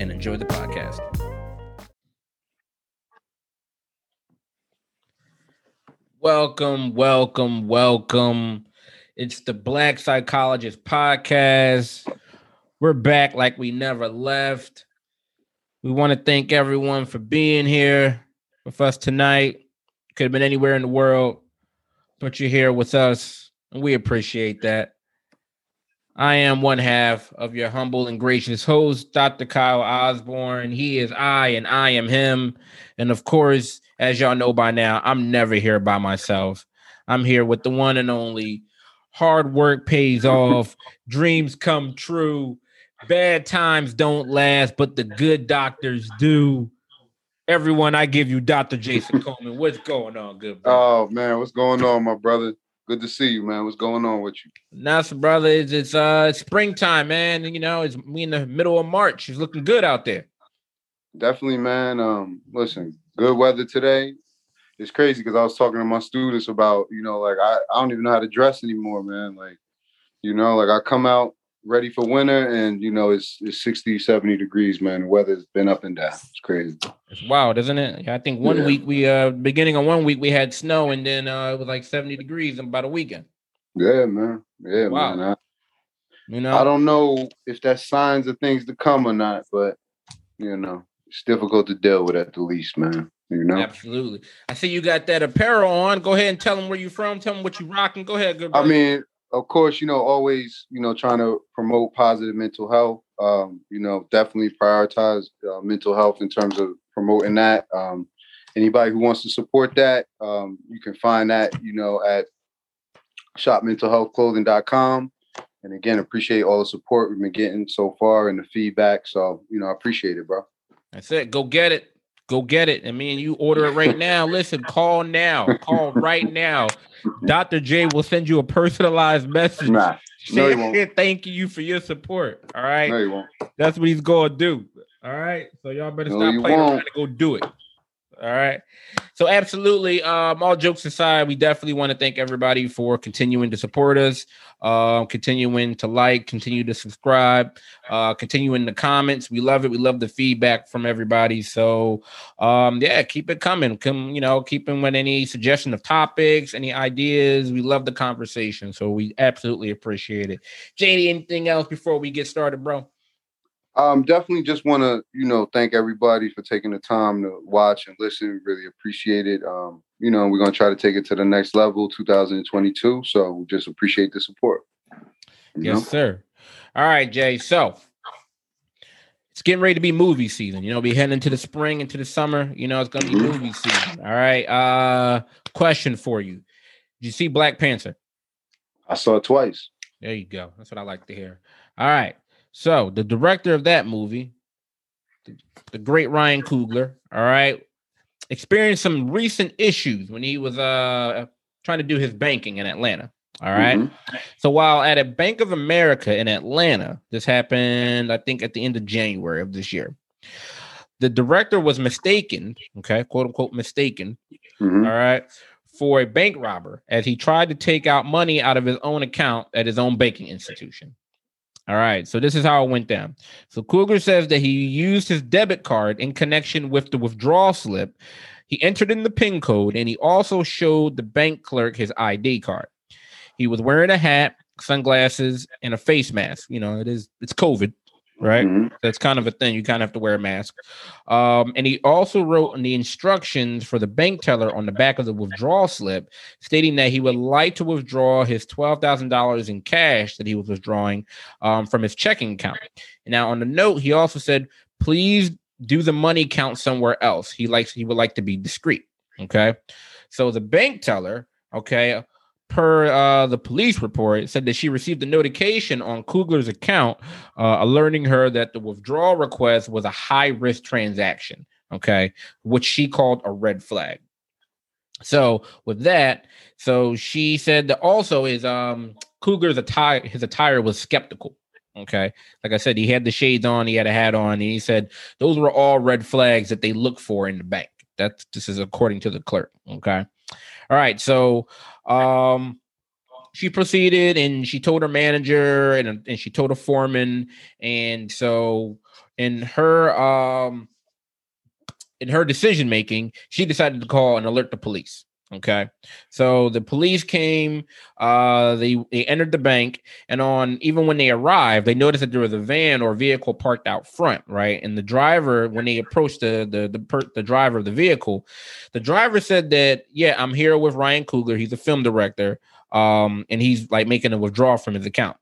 and enjoy the podcast. Welcome, welcome, welcome. It's the Black Psychologist Podcast. We're back like we never left. We want to thank everyone for being here with us tonight. Could have been anywhere in the world, but you're here with us, and we appreciate that. I am one half of your humble and gracious host, Dr. Kyle Osborne. He is I, and I am him. And of course, as y'all know by now, I'm never here by myself. I'm here with the one and only hard work pays off, dreams come true, bad times don't last, but the good doctors do. Everyone, I give you Dr. Jason Coleman. What's going on, good bro? Oh man, what's going on, my brother? Good to see you, man. What's going on with you? Nothing, brother. It's, it's uh it's springtime, man. You know, it's we in the middle of March. It's looking good out there. Definitely, man. Um, listen, good weather today. It's crazy because I was talking to my students about, you know, like I, I don't even know how to dress anymore, man. Like, you know, like I come out ready for winter and you know it's it's 60 70 degrees man the weather's been up and down it's crazy It's wild, isn't it? I think one Yeah. week we uh beginning of one week we had snow and then uh it was like 70 degrees in about a weekend. yeah man yeah Wow. man You know, I, I don't know if that's signs of things to come or not but you know it's difficult to deal with at the least man you know absolutely. I see you got that apparel on. Go ahead and tell them where you're from. Tell them what you're rocking. Go ahead, good. I mean, of course, you know, always, you know, trying to promote positive mental health. Um, you know, definitely prioritize uh, mental health in terms of promoting that. Um, anybody who wants to support that, um, you can find that, you know, at shopmentalhealthclothing.com. And again, appreciate all the support we've been getting so far and the feedback. So, you know, I appreciate it, bro. That's it. Go get it. Go get it. I mean, you order it right now. Listen, call now. Call right now. Dr. J will send you a personalized message. Nah, no, he won't. thank you for your support. All right. No, you won't. That's what he's gonna do. All right. So y'all better No, stop playing around won't. and go do it. All right. So absolutely. Um, all jokes aside, we definitely want to thank everybody for continuing to support us, um, continuing to like, continue to subscribe, uh, continuing the comments. We love it. We love the feedback from everybody. So um, yeah, keep it coming. Come, you know, keep in with any suggestion of topics, any ideas. We love the conversation. So we absolutely appreciate it. JD, anything else before we get started, bro? Um, definitely just want to, you know, thank everybody for taking the time to watch and listen. Really appreciate it. Um, you know, we're gonna try to take it to the next level, 2022. So just appreciate the support. Yes, know? sir. All right, Jay. So it's getting ready to be movie season. You know, we heading into the spring, into the summer. You know, it's gonna be Mhm. movie season. All right. Uh question for you. Did you see Black Panther? I saw it twice. There you go. That's what I like to hear. All right. So the director of that movie, the, great Ryan Coogler, all right, experienced some recent issues when he was uh trying to do his banking in Atlanta. All right. Mhm. So while at a Bank of America in Atlanta, this happened, I think, at the end of January of this year. The director was mistaken, okay, quote unquote mistaken, Mhm. all right, for a bank robber as he tried to take out money out of his own account at his own banking institution. All right, so this is how it went down. So Coogler says that he used his debit card in connection with the withdrawal slip. He entered in the PIN code and he also showed the bank clerk his ID card. He was wearing a hat, sunglasses, and a face mask. You know, it is it's COVID, right? Mhm. That's kind of a thing. You kind of have to wear a mask. Um, and he also wrote in the instructions for the bank teller on the back of the withdrawal slip, stating that he would like to withdraw his twelve thousand dollars in cash that he was withdrawing um, from his checking account. Now, on the note, he also said, "Please do the money count somewhere else." He likes he would like to be discreet. Okay, so the bank teller, okay, per uh, the police report, said that she received a notification on Coogler's account, uh, alerting her that the withdrawal request was a high risk transaction. Okay, which she called a red flag. So with that, so she said that also his um Coogler's attire, his attire was skeptical. Okay, like I said, he had the shades on, he had a hat on, and he said those were all red flags that they look for in the bank. That's this is according to the clerk. Okay, all right, so um she proceeded and she told her manager and, and she told a foreman. And so in her um in her decision making she decided to call and alert the police okay so the police came uh they they entered the bank and on even when they arrived they noticed that there was a van or vehicle parked out front right and the driver when they approached the the the, per, the driver of the vehicle the driver said that yeah i'm here with ryan coogler he's a film director um, and he's like making a withdrawal from his account.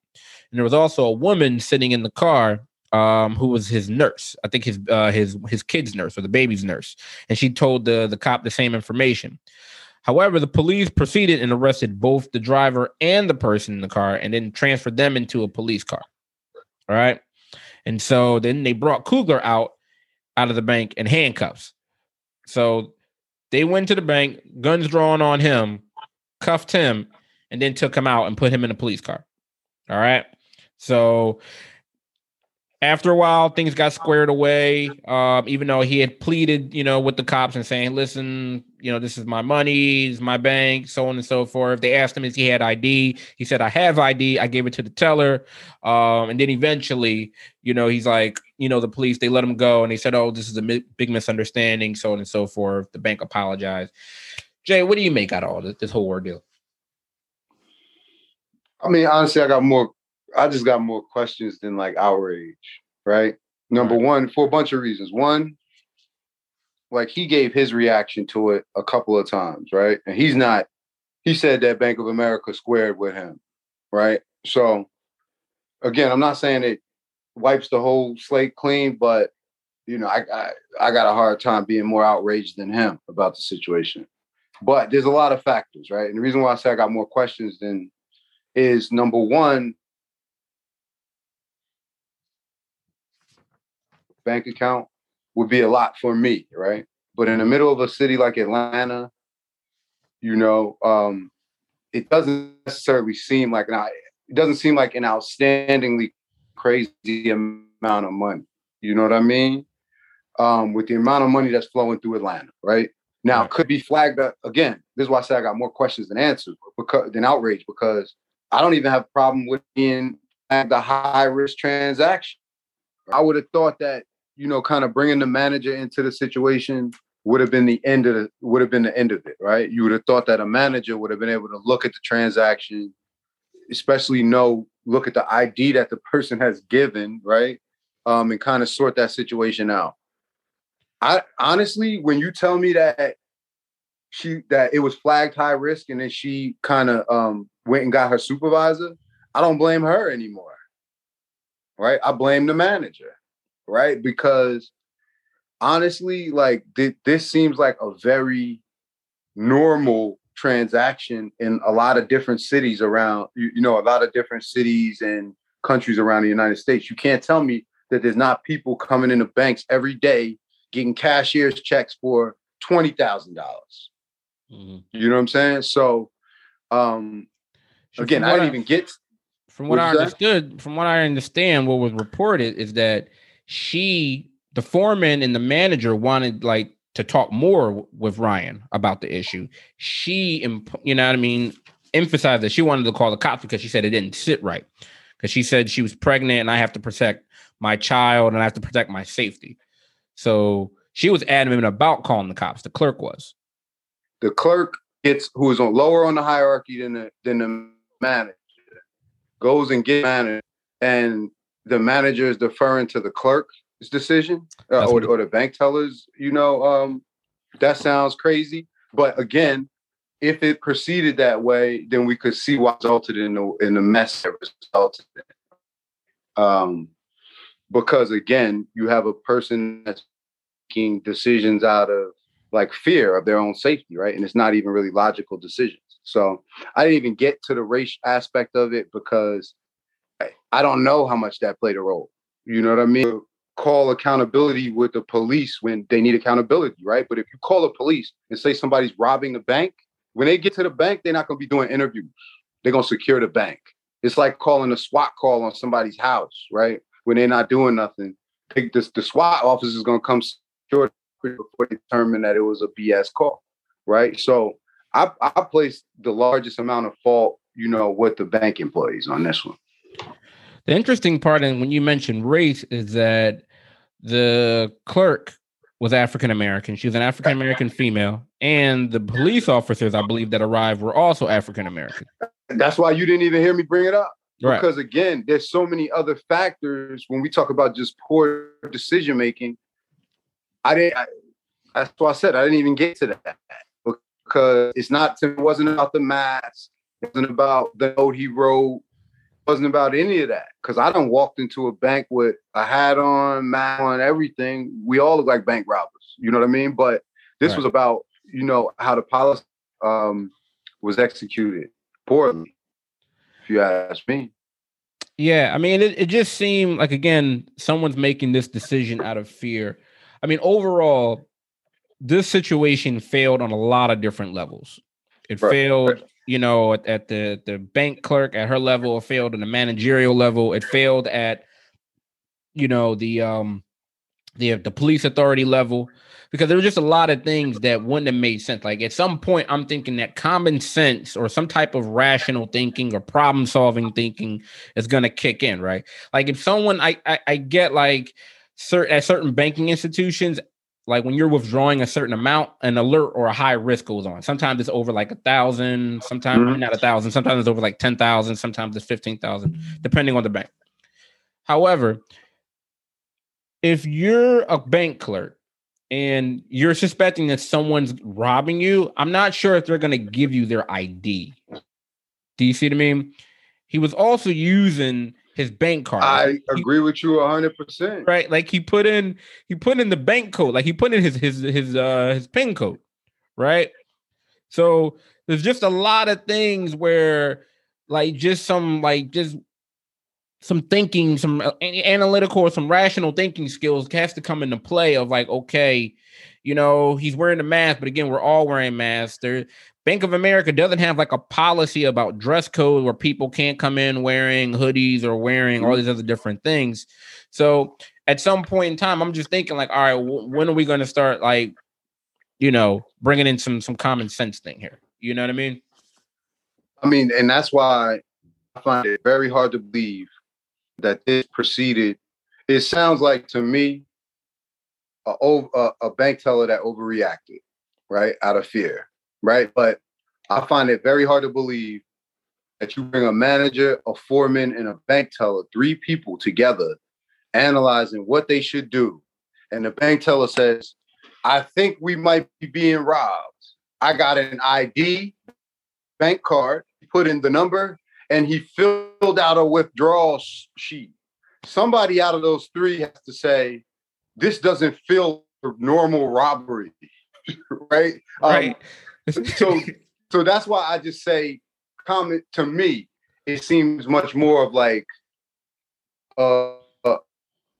And there was also a woman sitting in the car um, who was his nurse. I think his uh, his his kid's nurse or the baby's nurse, and she told the the cop the same information. However, the police proceeded and arrested both the driver and the person in the car, and then transferred them into a police car. All right, and so then they brought Coogler out out of the bank in handcuffs. So they went to the bank, guns drawn on him, cuffed him, and then took him out and put him in a police car. All right. So after a while, things got squared away. Um, even though he had pleaded, you know, with the cops and saying, "Listen, you know, this is my money, this is my bank, so on and so forth." They asked him if he had ID. He said, "I have ID." I gave it to the teller, um, and then eventually, you know, he's like, you know, the police they let him go, and they said, "Oh, this is a mi- big misunderstanding," so on and so forth. The bank apologized. Jay, what do you make out of all this, this whole ordeal? I mean, honestly, I got more. I just got more questions than like outrage, right? Number right. one, for a bunch of reasons. One, like he gave his reaction to it a couple of times, right? And he's not. He said that Bank of America squared with him, right? So, again, I'm not saying it wipes the whole slate clean, but you know, I, I I got a hard time being more outraged than him about the situation. But there's a lot of factors, right? And the reason why I say I got more questions than is number one, bank account would be a lot for me, right? But in the middle of a city like Atlanta, you know, um, it doesn't necessarily seem like an it doesn't seem like an outstandingly crazy amount of money. You know what I mean? Um, with the amount of money that's flowing through Atlanta, right? Now, right. could be flagged up again. This is why I say I got more questions than answers, because than outrage, because I don't even have a problem with being at the high risk transaction. I would have thought that you know, kind of bringing the manager into the situation would have been the end of the would have been the end of it, right? You would have thought that a manager would have been able to look at the transaction, especially know look at the ID that the person has given, right? Um, and kind of sort that situation out. I honestly, when you tell me that she that it was flagged high risk and then she kind of um went and got her supervisor, I don't blame her anymore. Right? I blame the manager. Right? Because honestly, like th- this seems like a very normal transaction in a lot of different cities around you, you know a lot of different cities and countries around the United States. You can't tell me that there's not people coming into banks every day getting cashier's checks for twenty thousand dollars. Mm-hmm. You know what I'm saying? So, um, again, I didn't I, even get. From what, what I understood, that? from what I understand, what was reported is that she, the foreman and the manager, wanted like to talk more with Ryan about the issue. She, you know what I mean, emphasized that she wanted to call the cops because she said it didn't sit right. Because she said she was pregnant and I have to protect my child and I have to protect my safety. So she was adamant about calling the cops. The clerk was. The clerk gets who is on lower on the hierarchy than the than the manager goes and get manager, and the manager is deferring to the clerk's decision uh, or, or the bank tellers. You know, um, that sounds crazy, but again, if it proceeded that way, then we could see what resulted in the in the mess that resulted in. Um, because again, you have a person that's making decisions out of like fear of their own safety, right? And it's not even really logical decisions. So I didn't even get to the race aspect of it because I don't know how much that played a role. You know what I mean? Call accountability with the police when they need accountability, right? But if you call the police and say somebody's robbing a bank, when they get to the bank, they're not going to be doing interviews. They're going to secure the bank. It's like calling a SWAT call on somebody's house, right? When they're not doing nothing. This, the SWAT officer is going to come secure before they determine that it was a BS call, right? So I, I the largest amount of fault, you know, with the bank employees on this one. The interesting part, and when you mentioned race, is that the clerk was African American. She was an African American female, and the police officers, I believe, that arrived were also African American. That's why you didn't even hear me bring it up. Right. Because again, there's so many other factors when we talk about just poor decision making. I didn't. I, that's why I said I didn't even get to that because it's not. It wasn't about the mask. It wasn't about the note he wrote wasn't about any of that because I don't walked into a bank with a hat on, mask on, everything. We all look like bank robbers. You know what I mean? But this right. was about you know how the policy um, was executed poorly. If you ask me. Yeah, I mean, it, it just seemed like again, someone's making this decision out of fear. I mean, overall, this situation failed on a lot of different levels. It right. failed you know, at, at, the the bank clerk at her level, it failed on the managerial level, it failed at you know the um the the police authority level because there were just a lot of things that wouldn't have made sense. Like at some point, I'm thinking that common sense or some type of rational thinking or problem solving thinking is going to kick in, right? Like if someone, I, I, I get like certain at certain banking institutions, like when you're withdrawing a certain amount, an alert or a high risk goes on. Sometimes it's over like a thousand, sometimes mm-hmm. not a thousand, sometimes it's over like 10,000, sometimes it's 15,000, depending on the bank. However, if you're a bank clerk and you're suspecting that someone's robbing you, I'm not sure if they're going to give you their ID. Do you see what I mean? He was also using his bank card. I agree with you hundred percent. Right, like he put in he put in the bank code, like he put in his his his uh his pin code, right? So there's just a lot of things where like just some like just some thinking, some uh, analytical or some rational thinking skills has to come into play of like, okay, you know, he's wearing a mask, but again, we're all wearing masks. There, Bank of America doesn't have like a policy about dress code where people can't come in wearing hoodies or wearing all these other different things. So at some point in time, I'm just thinking like, all right, w- when are we going to start like, you know, bringing in some some common sense thing here? You know what I mean? I mean, and that's why I find it very hard to believe that this proceeded. It sounds like to me a, a, a bank teller that overreacted, right, out of fear right? But I find it very hard to believe that you bring a manager, a foreman, and a bank teller, three people together, analyzing what they should do. And the bank teller says, I think we might be being robbed. I got an ID, bank card, put in the number, and he filled out a withdrawal sheet. Somebody out of those three has to say, This doesn't feel normal robbery, right? Right. Um, so so that's why I just say comment to me, it seems much more of like uh, uh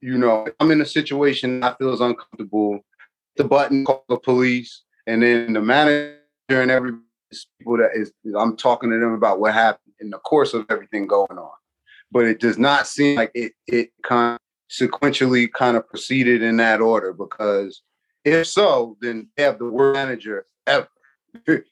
you know, I'm in a situation I feel is uncomfortable. The button call the police, and then the manager and every people that is I'm talking to them about what happened in the course of everything going on. But it does not seem like it it kind of sequentially kind of proceeded in that order because if so, then they have the worst manager ever. you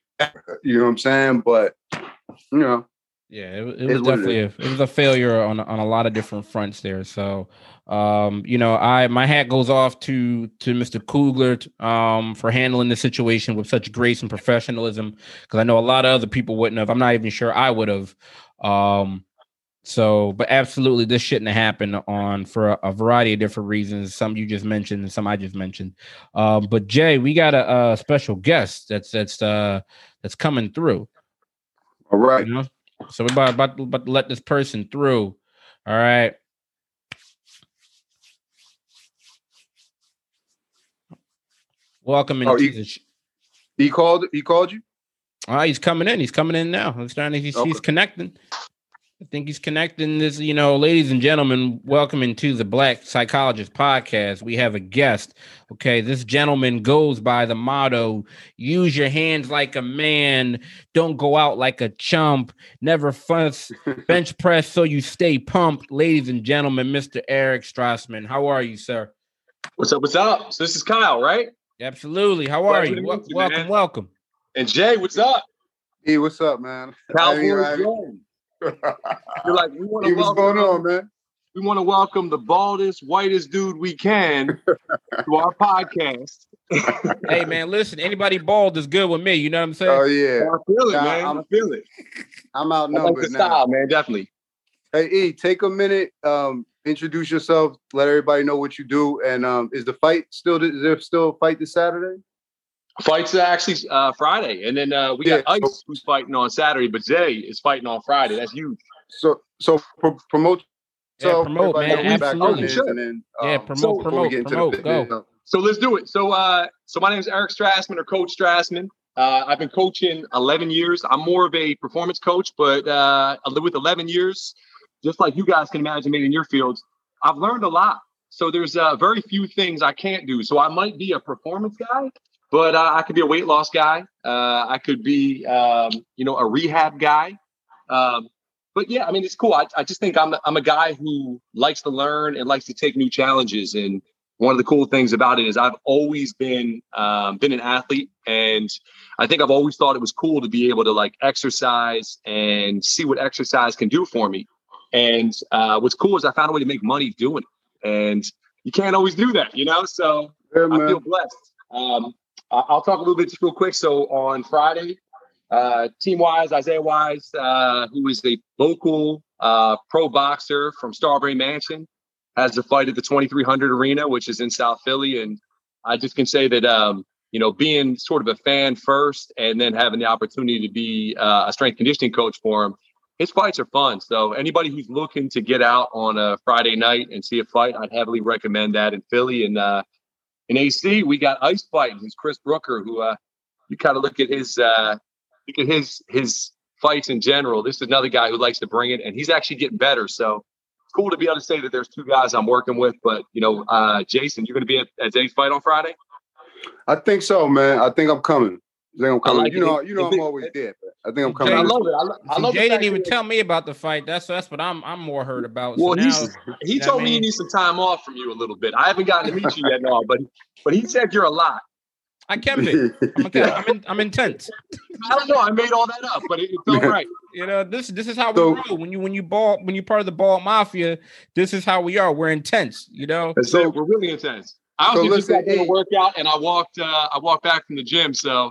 know what I'm saying? But you know, yeah, it, it was definitely it, a, it was a failure on on a lot of different fronts there. So, um, you know, I my hat goes off to to Mr. Coogler um, for handling the situation with such grace and professionalism because I know a lot of other people wouldn't have. I'm not even sure I would have. Um, so, but absolutely, this shouldn't have happened on for a, a, variety of different reasons. Some you just mentioned, and some I just mentioned. Um, but Jay, we got a, a, special guest that's that's uh that's coming through. All right. You know? So we're about, about, about to let this person through. All right. Welcome oh, he, he called. He called you. Oh, he's coming in. He's coming in now. He's trying. He's, okay. he's connecting. I think he's connecting this. You know, ladies and gentlemen, welcome into the Black Psychologist Podcast. We have a guest. Okay, this gentleman goes by the motto: "Use your hands like a man. Don't go out like a chump. Never fuss. Bench press so you stay pumped." Ladies and gentlemen, Mr. Erik Strassman, how are you, sir? What's up? What's up? So this is Kyle, right? Absolutely. How are you? Welcome, welcome, welcome. And Jay, what's up? Hey, what's up, man? Cowboys You're like, we want to What's going on, man? We want to welcome the baldest, whitest dude we can to our podcast. hey man, listen, anybody bald is good with me. You know what I'm saying? Oh yeah, I feel it, man. I'm, I feel it. I'm outnumbered like the now. style, man. Definitely. Hey, E, take a minute. Um, introduce yourself. Let everybody know what you do. And um, is the fight still? Is there still a fight this Saturday? Fights actually uh, Friday, and then uh, we got. Ice who's fighting on Saturday, but Jay is fighting on Friday. That's huge. So, so pro- promote. Yeah, promote, man. Absolutely. Then, um, yeah, promote, so, promote, promote. Go. So let's do it. So, uh, so my name is Erik Strassman or Coach Strassman. Uh, I've been coaching 11 years. I'm more of a performance coach, but uh, with 11 years, just like you guys can imagine, maybe in your fields, I've learned a lot. So there's uh, very few things I can't do. So I might be a performance guy, but uh, I could be a weight loss guy. Uh, I could be, um, you know, a rehab guy. Um, but yeah, I mean, it's cool. I, I just think I'm I'm a guy who likes to learn and likes to take new challenges. And one of the cool things about it is I've always been um, been an athlete, and I think I've always thought it was cool to be able to like exercise and see what exercise can do for me. And uh, what's cool is I found a way to make money doing it, and you can't always do that, you know. So yeah, I feel blessed. Um, I'll talk a little bit just real quick. So on Friday, uh, team wise, Isaiah Wise, uh, who is a local uh, pro boxer from Strawberry Mansion, has a fight at the 2300 Arena, which is in South Philly. And I just can say that, um, you know, being sort of a fan first and then having the opportunity to be uh, a strength conditioning coach for him, his fights are fun. So anybody who's looking to get out on a Friday night and see a fight, I'd heavily recommend that in Philly. And uh, in AC, we got Ice Fight. He's Chris Brooker, who uh, you kind of look at his uh, look at his his fights in general. This is another guy who likes to bring it, and he's actually getting better. So it's cool to be able to say that there's two guys I'm working with. But you know, uh, Jason, you're going to be at, at fight on Friday. I think so, man. I think I'm coming. I think I'm coming. Like you know, it. you know, I'm always there. I think I'm coming. I love it. I, lo- I love Jay didn't even tell me about the fight. That's that's what I'm I'm more heard about. Well, so he's, now, he told me he needs some time off from you a little bit. I haven't gotten to meet you yet, no, but but he said you're a lot. I can be. I'm, okay. I'm, in, I'm intense. I don't know. I made all that up, but it, it's all right. You know, this this is how we so, roll. When you when you ball when you're part of the ball mafia, this is how we are. We're intense. You know, so we're really intense. I was so just got to work out, and I walked. Uh, I walked back from the gym, so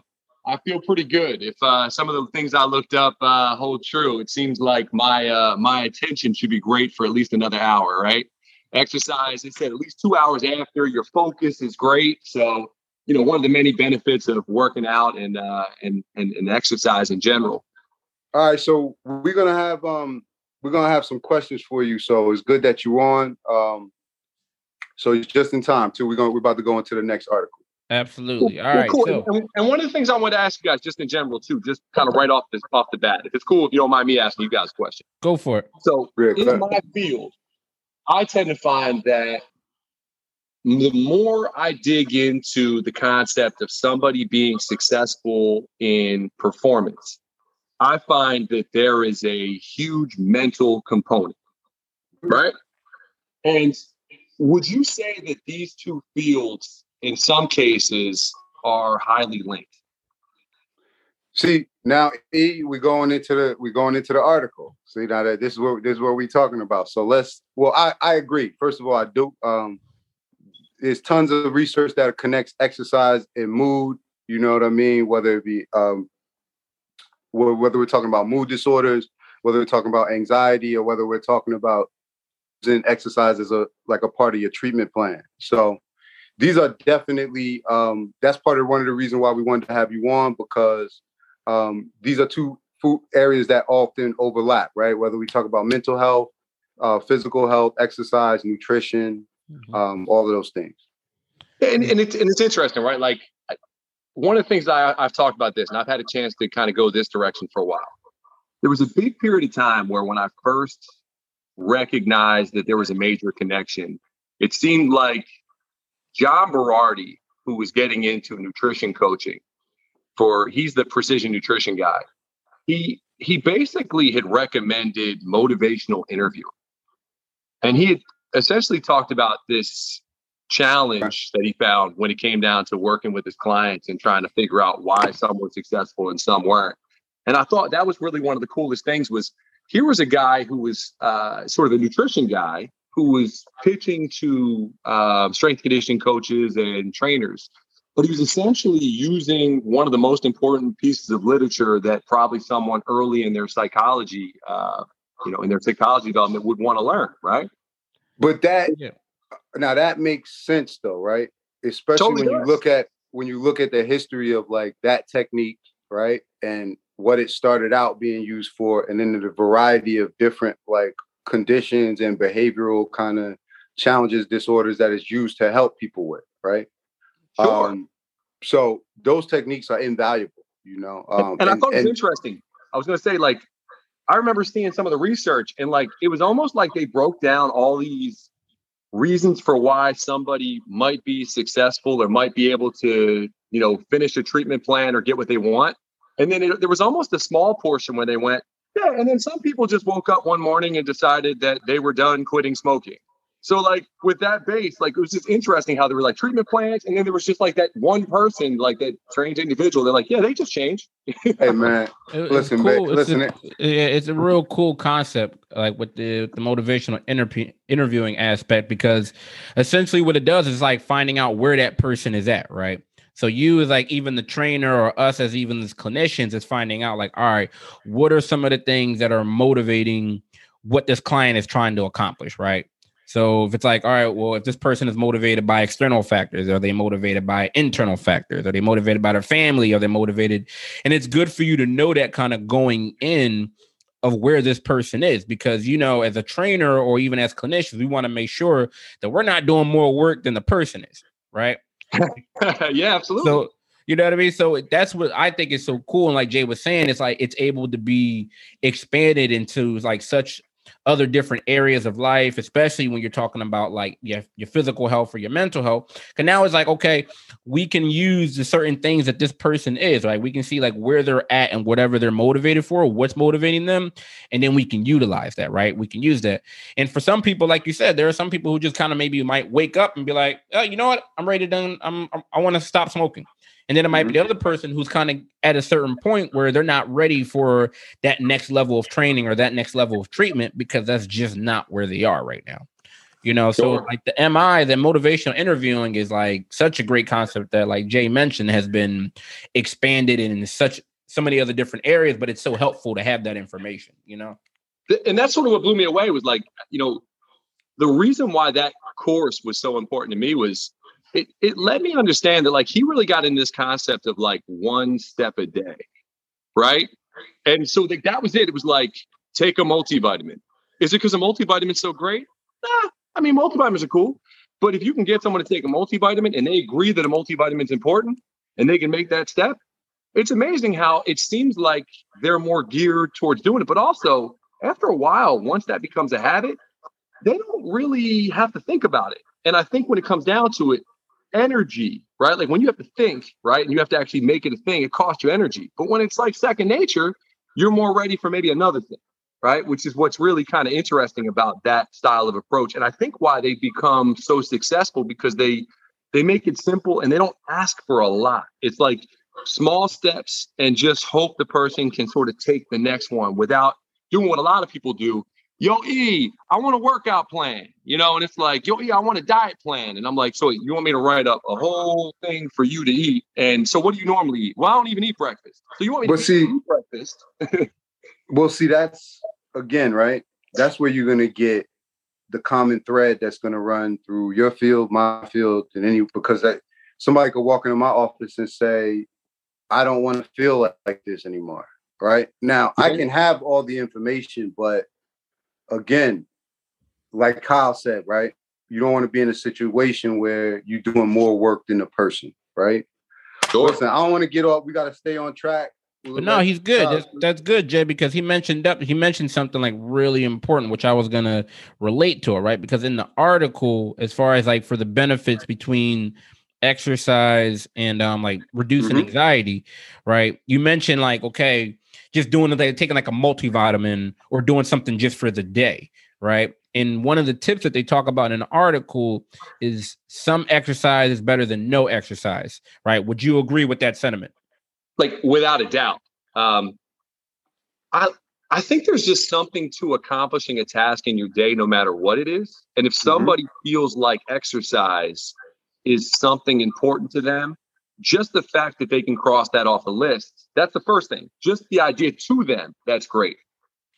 I feel pretty good. If uh, some of the things I looked up uh, hold true, it seems like my uh, my attention should be great for at least another hour, right? Exercise, they said at least two hours after, your focus is great. So, you know, one of the many benefits of working out and uh, and, and and exercise in general. All right, so we're gonna have um we're gonna have some questions for you. So it's good that you're on. Um, so it's just in time too. We're going we're about to go into the next article. Absolutely. All well, right. Cool. So. And, and, one of the things I want to ask you guys, just in general, too, just kind of right off this off the bat, if it's cool, if you don't mind me asking you guys a question. Go for it. So in my field, I tend to find that the more I dig into the concept of somebody being successful in performance, I find that there is a huge mental component, right? And would you say that these two fields in some cases are highly linked. See now, E, we're going into the we're going into the article. See now that this is what this is what we're talking about. So let's. Well, I I agree. First of all, I do. Um, there's tons of research that connects exercise and mood. You know what I mean? Whether it be um, whether we're talking about mood disorders, whether we're talking about anxiety, or whether we're talking about using exercise as a like a part of your treatment plan. So these are definitely um, that's part of one of the reasons why we wanted to have you on because um, these are two food areas that often overlap, right? Whether we talk about mental health, uh, physical health, exercise, nutrition, mm-hmm. um, all of those things. And, and, it's and it's interesting, right? Like one of the things I, I've talked about this, and I've had a chance to kind of go this direction for a while. There was a big period of time where when I first recognized that there was a major connection, it seemed like John Berardi, who was getting into nutrition coaching for he's the precision nutrition guy. He he basically had recommended motivational interview. And he had essentially talked about this challenge that he found when it came down to working with his clients and trying to figure out why some were successful and some weren't. And I thought that was really one of the coolest things was here was a guy who was uh, sort of a nutrition guy who was pitching to uh, strength conditioning coaches and trainers, but he was essentially using one of the most important pieces of literature that probably someone early in their psychology, uh, you know, in their psychology development would want to learn, right? But that yeah. now that makes sense though, right? Especially totally when does. you look at when you look at the history of like that technique, right? And what it started out being used for, and then the variety of different like conditions and behavioral kind of challenges, disorders that is used to help people with, right? Sure. Um, so those techniques are invaluable, you know. Um, and, and, I thought it was interesting. I was going to say, like, I remember seeing some of the research, and like, it was almost like they broke down all these reasons for why somebody might be successful or might be able to, you know, finish a treatment plan or get what they want. And then it, there was almost a small portion when they went, yeah. And then some people just woke up one morning and decided that they were done quitting smoking. So like with that base, like it was just interesting how there were like treatment plans, and then there was just like that one person, like that trained individual. They're like, yeah, they just changed. hey man, it, listen, cool. man, listen. It's a, it's a real cool concept, like with the the motivational inter- interviewing aspect, because essentially what it does is like finding out where that person is at, right? So you as like even the trainer or us as even as clinicians is finding out like, all right, what are some of the things that are motivating what this client is trying to accomplish, right? So if it's like, all right, well, if this person is motivated by external factors, are they motivated by internal factors? Are they motivated by their family? Are they motivated? And it's good for you to know that kind of going in of where this person is because you know as a trainer or even as clinicians we want to make sure that we're not doing more work than the person is right yeah, absolutely. So you know what I mean? So that's what I think is so cool. And like Jay was saying, it's like it's able to be expanded into like such other different areas of life, especially when you're talking about like your, your physical health or your mental health. Cause now it's like, okay, we can use the certain things that this person is, right? We can see like where they're at and whatever they're motivated for, what's motivating them. And then we can utilize that, right? We can use that. And for some people, like you said, there are some people who just kind of maybe might wake up and be like, oh, you know what? I'm ready to done. I'm, I'm I want to stop smoking. And then it might be the mm-hmm. other person who's kind of at a certain point where they're not ready for that next level of training or that next level of treatment because that's just not where they are right now. You know, so sure. like the MI, the motivational interviewing is like such a great concept that, like Jay mentioned, has been expanded in such so many other different areas, but it's so helpful to have that information, you know. And that's sort of what blew me away was like, you know, the reason why that course was so important to me was it, it let me understand that like he really got in this concept of like one step a day right? And so like that was it. It was like take a multivitamin. Is it because a multivitamin's so great? Nah, i mean multivitamins are cool. But if you can get someone to take a multivitamin and they agree that a multivitamin's important and they can make that step it's amazing how it seems like they're more geared towards doing it. But also after a while once that becomes a habit they don't really have to think about it. And I think when it comes down to it, energy, right? Like when you have to think, right, and you have to actually make it a thing, it costs you energy. But when it's like second nature, you're more ready for maybe another thing, right? Which is what's really kind of interesting about that style of approach. And I think why they become so successful because they they make it simple and they don't ask for a lot. It's like small steps and just hope the person can sort of take the next one without doing what a lot of people do yo, E, I want a workout plan, you know, and it's like, yo, E, I want a diet plan. And I'm like, so you want me to write up a whole thing for you to eat? And so what do you normally eat? Well, I don't even eat breakfast. So you want me to see, eat breakfast? well, see, that's again, right? That's where you're gonna get the common thread that's gonna run through your field, my field, and any because that somebody could walk into my office and say, I don't want to feel like this anymore. Right. Now I can have all the information, but again, like Kyle said, right? You don't want to be in a situation where you're doing more work than the person, right? Sure. Listen, I don't want to get off. We got to stay on track. But no, he's good. That's, that's, good, Jay, because he mentioned up he mentioned something like really important, which I was gonna relate to it, right? Because in the article, as far as like for the benefits between exercise and um like reducing mm-hmm. anxiety, right? You mentioned like, okay, just doing like taking like a multivitamin or doing something just for the day, right? And one of the tips that they talk about in an article is some exercise is better than no exercise, right? Would you agree with that sentiment? Like without a doubt. Um, I I think there's just something to accomplishing a task in your day, no matter what it is. And if mm-hmm. somebody mm-hmm. feels like exercise is something important to them, just the fact that they can cross that off the list, that's the first thing. Just the idea to them, that's great.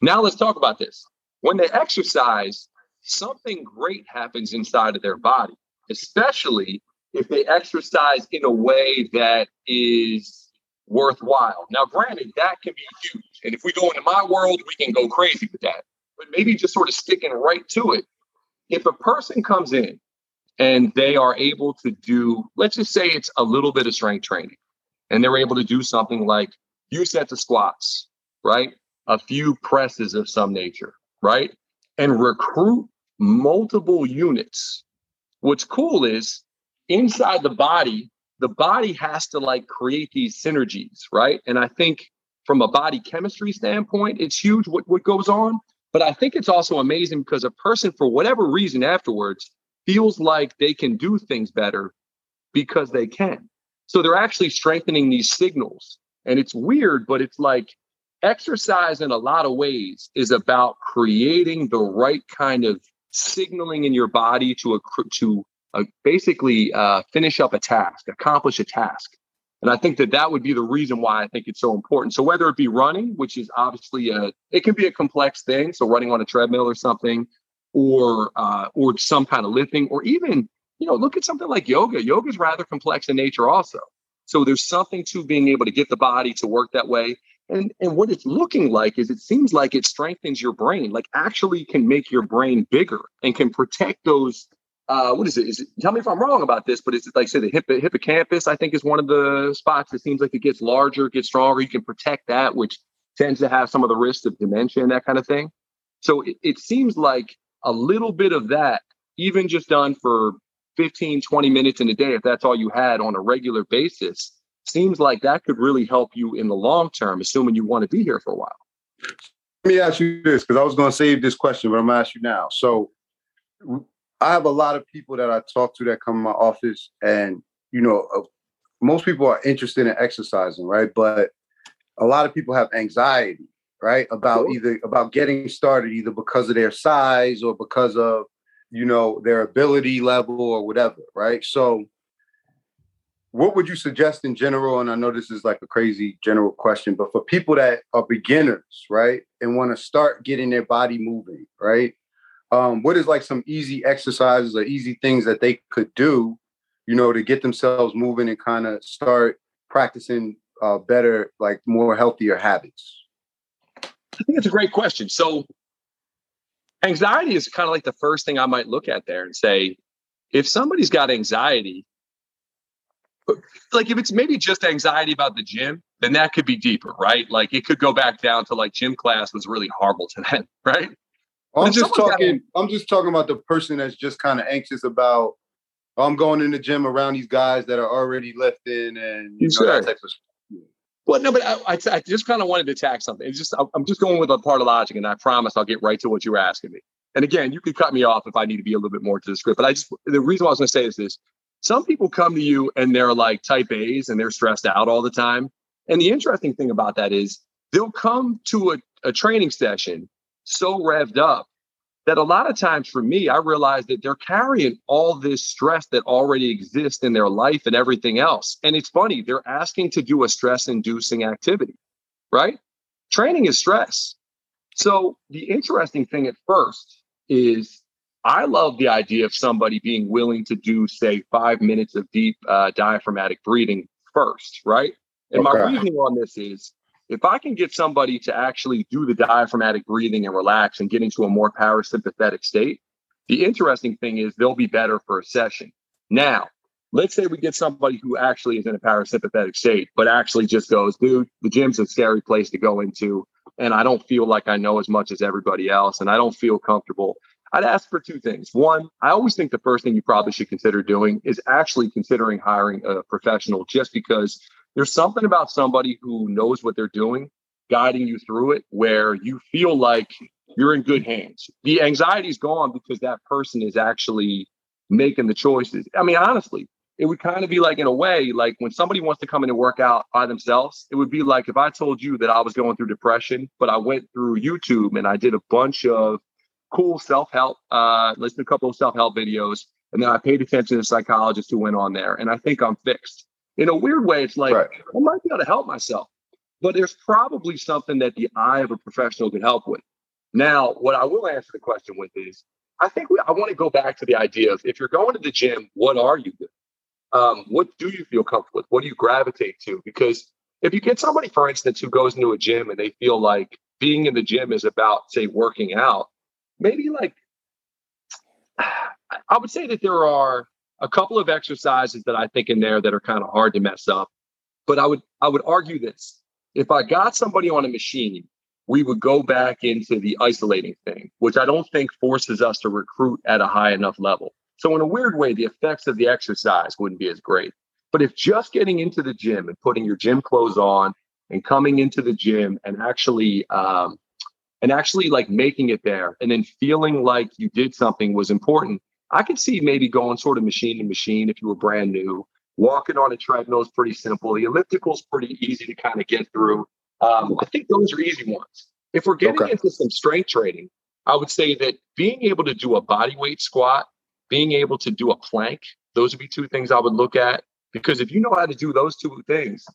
Now let's talk about this. When they exercise, something great happens inside of their body, especially if they exercise in a way that is worthwhile. Now, granted, that can be huge. And if we go into my world, we can go crazy with that. But maybe just sort of sticking right to it. If a person comes in and they are able to do, let's just say it's a little bit of strength training, and they're able to do something like few sets of squats, right? A few presses of some nature, right? And recruit multiple units. What's cool is inside the body, the body has to like create these synergies, right? And I think from a body chemistry standpoint, it's huge what, what goes on. But I think it's also amazing because a person, for whatever reason afterwards, feels like they can do things better because they can. So they're actually strengthening these signals. And it's weird, but it's like exercise in a lot of ways is about creating the right kind of signaling in your body to a, to a, basically uh, finish up a task, accomplish a task. And I think that that would be the reason why I think it's so important. So whether it be running, which is obviously a, it can be a complex thing. So running on a treadmill or something, or uh, or some kind of lifting, or even you know look at something like yoga. Yoga is rather complex in nature, also. So there's something to being able to get the body to work that way. And, and what it's looking like is it seems like it strengthens your brain, like actually can make your brain bigger and can protect those. Uh, what is it? Is it? Tell me if I'm wrong about this, but it's like say the hippocampus. I think is one of the spots. It seems like it gets larger, gets stronger. You can protect that, which tends to have some of the risks of dementia and that kind of thing. So it, it seems like a little bit of that, even just done for 15, 20 minutes in a day, if that's all you had on a regular basis, seems like that could really help you in the long term, assuming you want to be here for a while. Let me ask you this because I was going to save this question, but I'm going to ask you now. So, I have a lot of people that I talk to that come in my office, and you know, uh, most people are interested in exercising, right? But a lot of people have anxiety, right, about sure. either about getting started, either because of their size or because of you know their ability level or whatever, right? So, what would you suggest in general? And I know this is like a crazy general question, but for people that are beginners, right, and want to start getting their body moving, right? Um, what is like some easy exercises or easy things that they could do, you know, to get themselves moving and kind of start practicing uh, better, like more healthier habits? I think it's a great question. So, anxiety is kind of like the first thing I might look at there and say, if somebody's got anxiety, like if it's maybe just anxiety about the gym, then that could be deeper, right? Like it could go back down to like gym class was really horrible to them, right? I'm just talking. I'm just talking about the person that's just kind of anxious about. Oh, I'm going in the gym around these guys that are already lifting and you know, that type of. Well, no, but I, I, I just kind of wanted to attack something. It's just I'm just going with a part of logic, and I promise I'll get right to what you were asking me. And again, you could cut me off if I need to be a little bit more to the script. But I just the reason I was going to say is this: some people come to you and they're like type A's and they're stressed out all the time. And the interesting thing about that is they'll come to a, a training session so revved up that a lot of times for me, I realize that they're carrying all this stress that already exists in their life and everything else. And it's funny, they're asking to do a stress inducing activity, right? Training is stress. So the interesting thing at first is I love the idea of somebody being willing to do, say, five minutes of deep uh, diaphragmatic breathing first, right? And okay. my reasoning on this is if I can get somebody to actually do the diaphragmatic breathing and relax and get into a more parasympathetic state, the interesting thing is they'll be better for a session. Now, let's say we get somebody who actually is in a parasympathetic state, but actually just goes, dude, the gym's a scary place to go into. And I don't feel like I know as much as everybody else, and I don't feel comfortable. I'd ask for two things. One, I always think the first thing you probably should consider doing is actually considering hiring a professional just because there's something about somebody who knows what they're doing guiding you through it where you feel like you're in good hands. The anxiety is gone because that person is actually making the choices. I mean, honestly, it would kind of be like in a way like when somebody wants to come in and work out by themselves it would be like if i told you that i was going through depression but i went through youtube and i did a bunch of cool self-help uh listened to a couple of self-help videos and then i paid attention to the psychologist who went on there and i think i'm fixed in a weird way it's like right. i might be able to help myself but there's probably something that the eye of a professional could help with now what i will answer the question with is i think we, i want to go back to the idea of if you're going to the gym what are you doing um, what do you feel comfortable with? What do you gravitate to? Because if you get somebody, for instance, who goes into a gym and they feel like being in the gym is about, say, working out, maybe like I would say that there are a couple of exercises that I think in there that are kind of hard to mess up. But I would I would argue this. If I got somebody on a machine, we would go back into the isolating thing, which I don't think forces us to recruit at a high enough level. So, in a weird way, the effects of the exercise wouldn't be as great. But if just getting into the gym and putting your gym clothes on and coming into the gym and actually, um, and actually like making it there and then feeling like you did something was important, I could see maybe going sort of machine to machine if you were brand new. Walking on a treadmill is pretty simple. The elliptical is pretty easy to kind of get through. Um, I think those are easy ones. If we're getting okay. into some strength training, I would say that being able to do a body weight squat being able to do a plank, those would be two things I would look at. Because if you know how to do those two things,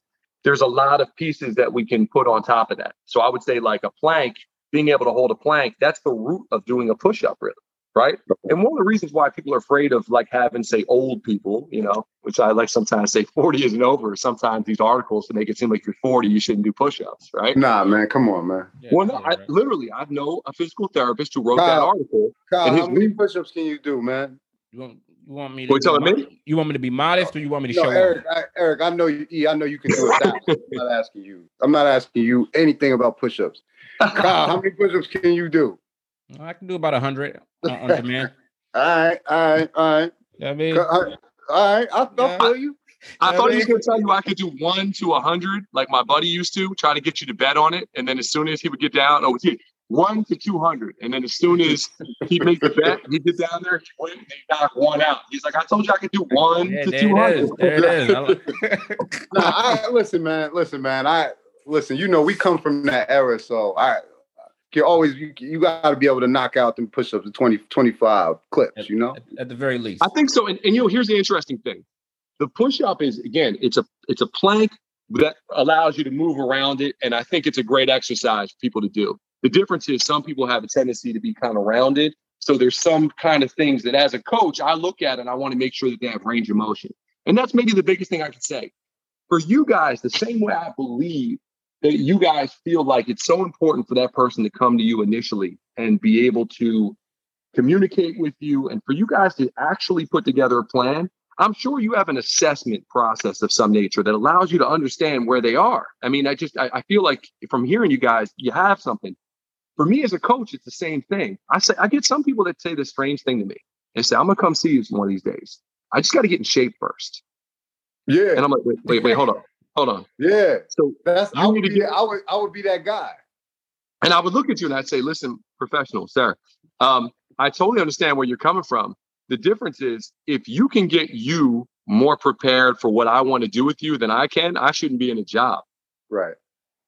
there's a lot of pieces that we can put on top of that. So I would say, like a plank, being able to hold a plank, that's the root of doing a push up, really right? And one of the reasons why people are afraid of like having, say, old people, you know, which I like sometimes say 40 isn't over. Sometimes these articles to make it seem like you're 40, you shouldn't do push-ups, right? Nah, man, come on, man. Yeah, well, no, I, right. literally, I know a physical therapist who wrote Kyle, that article. Kyle, how many push-ups can you do, man? You want you want me to telling me? You want me to be modest or you want me to no, show Erik, I, Erik, I know you I know you can do it I'm not asking you. I'm not asking you anything about push-ups. Kyle, how many push-ups can you do? I can do about a hundred on demand. all right, all right, all right. Yeah, I mean, uh, all right, I, I yeah. feel you. I, I thought he was going to tell you I could do one to a hundred, like my buddy used to, try to get you to bet on it, and then as soon as he would get down, oh, he one to two hundred, and then as soon as he made the bet, he get down there, he went, and he knocked one out. He's like, I told you I could do one yeah, to two hundred. There it is. nah, I, listen, man. Listen, man. I listen. You know, we come from that era, so I you always you, you got to be able to knock out them push-ups to 20 25 clips at, you know? at, at, the very least. I think so and, and you know here's the interesting thing. The push-up is again it's a it's a plank that allows you to move around it and i think it's a great exercise for people to do. The difference is some people have a tendency to be kind of rounded so there's some kind of things that as a coach i look at and i want to make sure that they have range of motion. And that's maybe the biggest thing i can say. For you guys the same way i believe that you guys feel like it's so important for that person to come to you initially and be able to communicate with you and for you guys to actually put together a plan i'm sure you have an assessment process of some nature that allows you to understand where they are. I mean i just i, I feel like from hearing you guys you have something. For me as a coach it's the same thing. I say i get some people that say this strange thing to me. And say i'm gonna come see you one of these days. I just got to get in shape first. Yeah. And i'm like wait wait, wait hold on Hold on. Yeah. So that's I would, be, get, I would I would be that guy. And I would look at you and I'd say, listen, professional, sir, um, I totally understand where you're coming from. The difference is if you can get you more prepared for what I want to do with you than I can, I shouldn't be in a job. Right.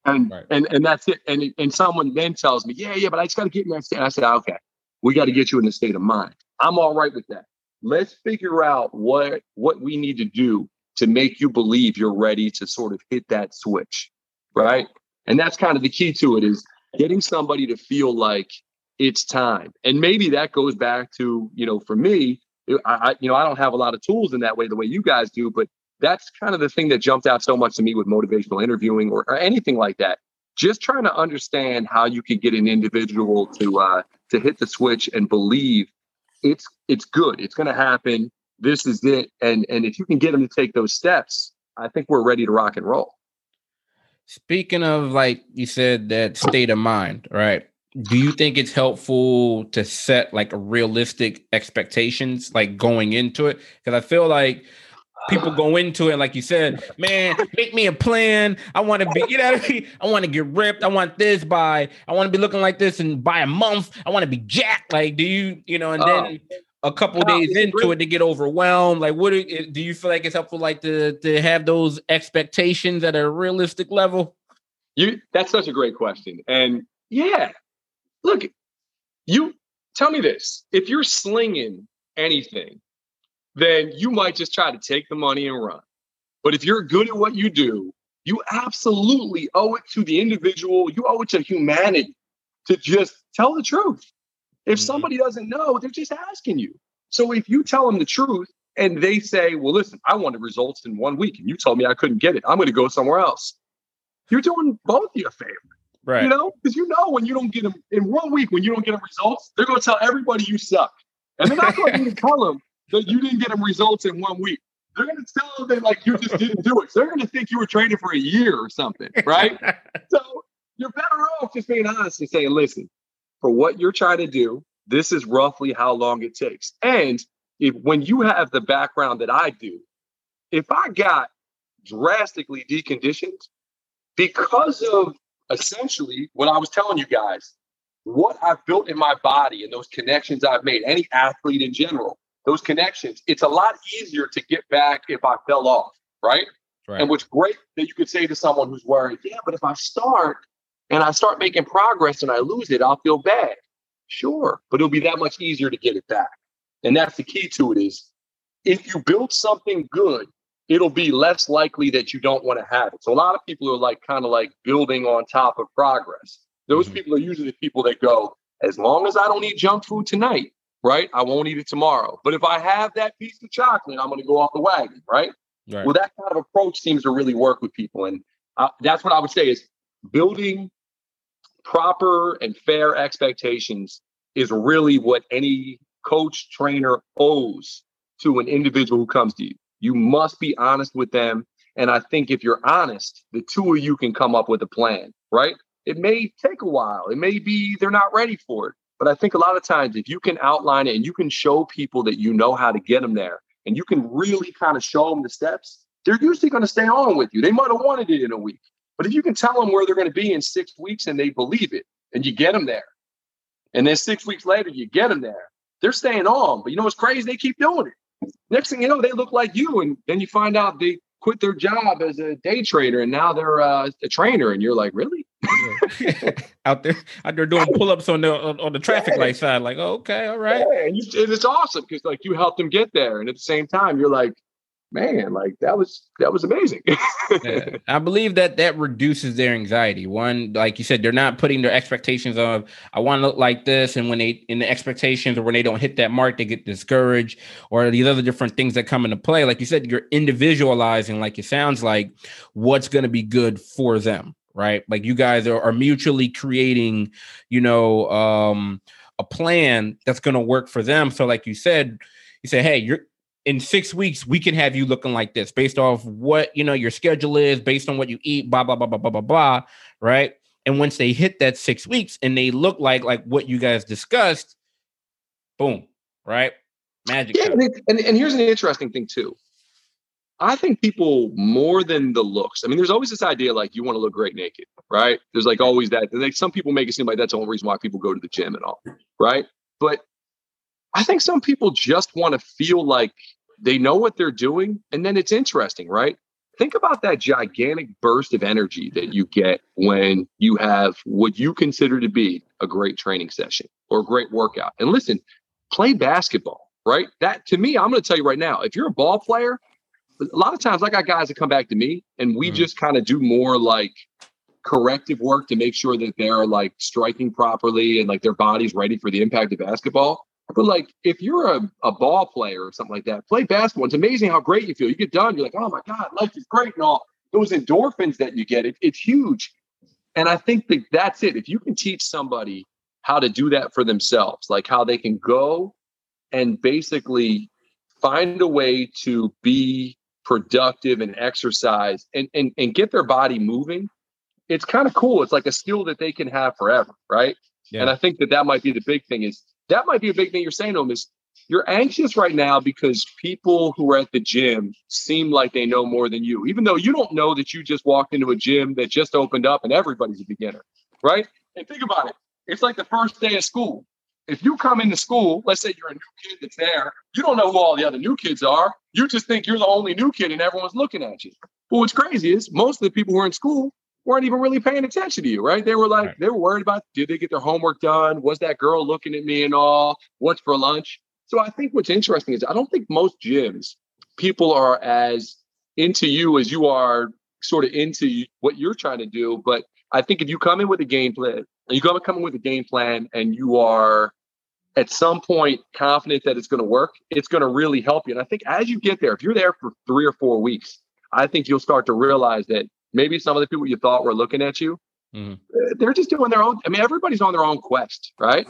And right. and and that's it. And and someone then tells me, yeah, yeah, but I just got to get in that state. I said, okay, we got to get you in the state of mind. I'm all right with that. Let's figure out what what we need to do to make you believe you're ready to sort of hit that switch, right? And that's kind of the key to it is getting somebody to feel like it's time. And maybe that goes back to, you know, for me, I, you know, I don't have a lot of tools in that way, the way you guys do, but that's kind of the thing that jumped out so much to me with motivational interviewing or, or anything like that. Just trying to understand how you can get an individual to uh, to hit the switch and believe it's it's good, it's going to happen, this is it. And and if you can get them to take those steps, I think we're ready to rock and roll. Speaking of like you said that state of mind, right? Do you think it's helpful to set like a realistic expectations like going into it? Because I feel like people go into it like you said, man, make me a plan. I want to be, you know, I, mean? I want to get ripped. I want this by, I want to be looking like this and by a month. I want to be jacked. Like, do you, you know, and then oh a couple days into it to get overwhelmed? Like, what do, do you feel like it's helpful, like to to have those expectations at a realistic level? You that's such a great question, and yeah, look, you tell me this: if you're slinging anything, then you might just try to take the money and run. But if you're good at what you do, you absolutely owe it to the individual. You owe it to humanity to just tell the truth. If mm-hmm. somebody doesn't know, they're just asking you. So if you tell them the truth and they say, well, listen, I wanted results in one week and you told me I couldn't get it, I'm going to go somewhere else. You're doing both of you a favor. Right. You know, because you know when you don't get them in one week, when you don't get them results, they're going to tell everybody you suck. And they're not going to tell them that you didn't get them results in one week. They're going to tell them that like you just didn't do it. So they're going to think you were training for a year or something, right? so you're better off just being honest and saying, listen, for what you're trying to do, this is roughly how long it takes. And if when you have the background that I do, if I got drastically deconditioned because of essentially what I was telling you guys, what I've built in my body and those connections I've made, any athlete in general, those connections, it's a lot easier to get back if I fell off, right? right. And what's great that you could say to someone who's worried, yeah, but if I start and I start making progress and I lose it, I'll feel bad. Sure, but it'll be that much easier to get it back. And that's the key to it is if you build something good, it'll be less likely that you don't want to have it. So a lot of people are like kind of like building on top of progress. Those mm-hmm. people are usually the people that go, as long as I don't eat junk food tonight, right? I won't eat it tomorrow. But if I have that piece of chocolate, I'm going to go off the wagon, right? right? Well, that kind of approach seems to really work with people. And uh, that's what I would say is building proper and fair expectations is really what any coach trainer owes to an individual who comes to you. You must be honest with them. And I think if you're honest, the two of you can come up with a plan, right? It may take a while. It may be they're not ready for it. But I think a lot of times, if you can outline it and you can show people that you know how to get them there and you can really kind of show them the steps, they're usually going to stay on with you. They might have wanted it in a week, but if you can tell them where they're going to be in six weeks and they believe it and you get them there, and then six weeks later you get them there, they're staying on. But you know what's crazy? They keep doing it. Next thing you know, they look like you. And then you find out they quit their job as a day trader and now they're uh, a trainer. And you're like, really? out there, out there doing pull-ups on the on, on the traffic yeah. light side, like, oh, okay, all right. Yeah, and, you, and it's awesome because like you helped them get there, and at the same time, you're like, man, like that was that was amazing. yeah. I believe that that reduces their anxiety. One, like you said, they're not putting their expectations of I want to look like this, and when they in the expectations or when they don't hit that mark, they get discouraged, or these other different things that come into play. Like you said, you're individualizing, like it sounds like, what's going to be good for them, right? Like you guys are, are mutually creating, you know, um, a plan that's going to work for them. So, like you said, you say, hey, you're in six weeks we can have you looking like this based off what you know your schedule is based on what you eat blah blah blah blah blah blah blah right? And once they hit that six weeks and they look like like what you guys discussed boom right? Magic yeah, and, and, and here's an interesting thing too. I think people more than the looks i mean there's always this idea like you want to look great naked right? There's like always that like some people make it seem like that's the only reason why people go to the gym and all right? But I think some people just want to feel like they know what they're doing. And then it's interesting, right? Think about that gigantic burst of energy that you get when you have what you consider to be a great training session or a great workout. And listen, play basketball, right? That to me, I'm going to tell you right now, if you're a ball player, a lot of times I got guys that come back to me and we mm-hmm. just kind of do more like corrective work to make sure that they're like striking properly and like their body's ready for the impact of basketball. But like, if you're a, a ball player or something like that, play basketball. It's amazing how great you feel. You get done, you're like, oh my God, life is great and all. Those endorphins that you get, it, it's huge. And I think that that's it. If you can teach somebody how to do that for themselves, like how they can go and basically find a way to be productive and exercise and, and, and get their body moving, it's kind of cool. It's like a skill that they can have forever, right? Yeah. And I think that that might be the big thing is that might be a big thing you're saying to them is you're anxious right now because people who are at the gym seem like they know more than you, even though you don't know that you just walked into a gym that just opened up and everybody's a beginner, right? And think about it. It's like the first day of school. If you come into school, let's say you're a new kid that's there, you don't know who all the other new kids are. You just think you're the only new kid and everyone's looking at you. But what's crazy is most of the people who are in school weren't even really paying attention to you, right? They were like, right. they were worried about did they get their homework done? Was that girl looking at me and all? What's for lunch? So I think what's interesting is I don't think most gyms people are as into you as you are sort of into what you're trying to do. But I think if you come in with a game plan, you come in with a game plan and you are at some point confident that it's going to work, it's going to really help you. And I think as you get there, if you're there for three or four weeks, I think you'll start to realize that maybe some of the people you thought were looking at you, mm-hmm. they're just doing their own. I mean, everybody's on their own quest, right?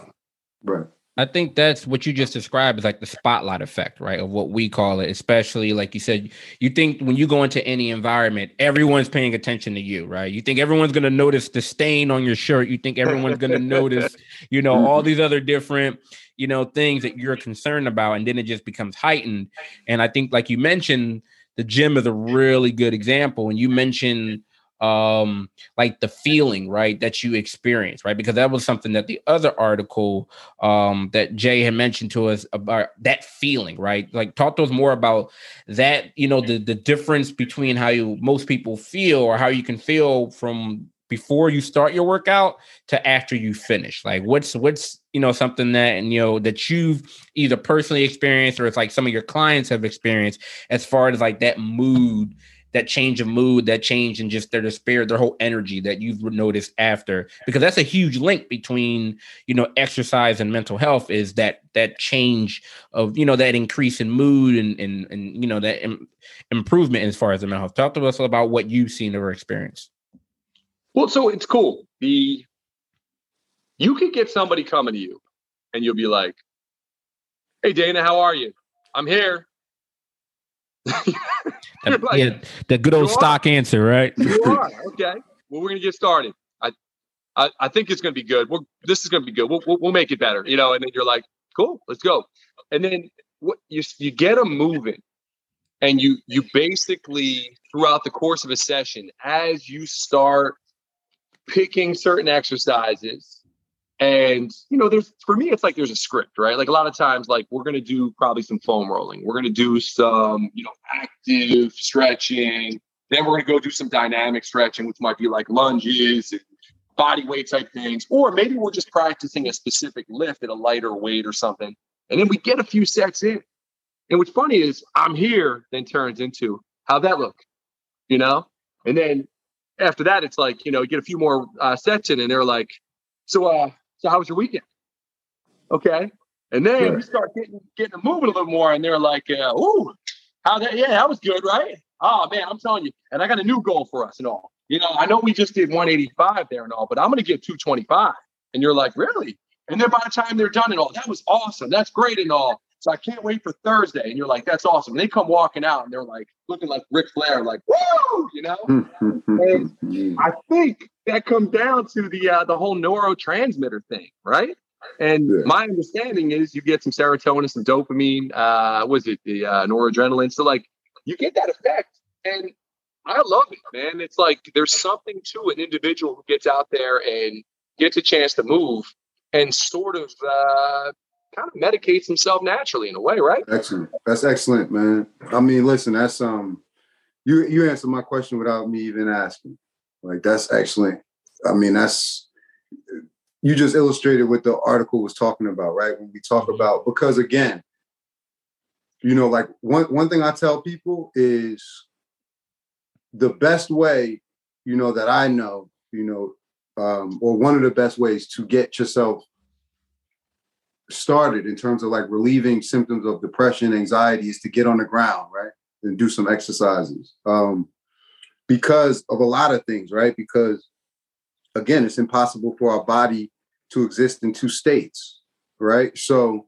Right. I think that's what you just described is like the spotlight effect, right? Of what we call it, especially like you said, you think when you go into any environment, everyone's paying attention to you, right? You think everyone's going to notice the stain on your shirt. You think everyone's going to notice, you know, all these other different, you know, things that you're concerned about. And then it just becomes heightened. And I think, like you mentioned, the gym is a really good example. And you mentioned, um like the feeling right that you experience right because that was something that the other article um that jay had mentioned to us about that feeling right like talk to us more about that you know the the difference between how you most people feel or how you can feel from before you start your workout to after you finish like what's what's you know something that and you know that you've either personally experienced or it's like some of your clients have experienced as far as like that mood that change of mood, that change in just their despair, their whole energy that you've noticed after, because that's a huge link between you know exercise and mental health is that that change of you know that increase in mood and and and you know that Im- improvement as far as the mental health. Talk to us about what you've seen or experienced. Well, so it's cool. The you could get somebody coming to you, and you'll be like, "Hey, Dana, how are you? I'm here." like, yeah, the good old stock are? answer, right? you are okay. Well, we're gonna get started. I, I, I think it's gonna be good. We're, this is gonna be good. We'll, we'll, we'll make it better, you know. And then you're like, cool, let's go. And then what you you get them moving, and you you basically throughout the course of a session, as you start picking certain exercises and you know, there's for me, it's like there's a script, right? Like a lot of times, like we're gonna do probably some foam rolling. We're gonna do some, you know, active stretching. Then we're gonna go do some dynamic stretching, which might be like lunges and body weight type things. Or maybe we're just practicing a specific lift at a lighter weight or something. And then we get a few sets in. And what's funny is I'm here, then turns into how'd that look? You know? And then after that, it's like, you know, you get a few more uh, sets in and they're like, so uh so how was your weekend? Okay. And then yeah. we start getting getting moving a little more, and they're like, uh, "Ooh, how that? Yeah, that was good, right? Oh man, I'm telling you. And I got a new goal for us and all. You know, I know we just did 185 there and all, but I'm going to get 225." And you're like, "Really?" And then by the time they're done and all, that was awesome. That's great and all. So I can't wait for Thursday. And you're like, that's awesome. And they come walking out and they're like looking like Ric Flair, like, woo, you know? and I think that comes down to the uh, the whole neurotransmitter thing, right? And yeah. my understanding is you get some serotonin, some dopamine, uh, was it the uh, noradrenaline? So like you get that effect. And I love it, man. It's like there's something to an individual who gets out there and gets a chance to move and sort of uh, kind of medicates himself naturally in a way, right? Excellent. That's excellent, man. I mean, listen, that's um you you answered my question without me even asking. Like that's excellent. I mean, that's you just illustrated what the article was talking about, right? When we talk mm-hmm. about because again, you know, like one one thing I tell people is the best way, you know, that I know, you know, um, or one of the best ways to get yourself started in terms of like relieving symptoms of depression, anxiety is to get on the ground, right? And do some exercises. Um, because of a lot of things, right? Because again, it's impossible for our body to exist in two states, right? So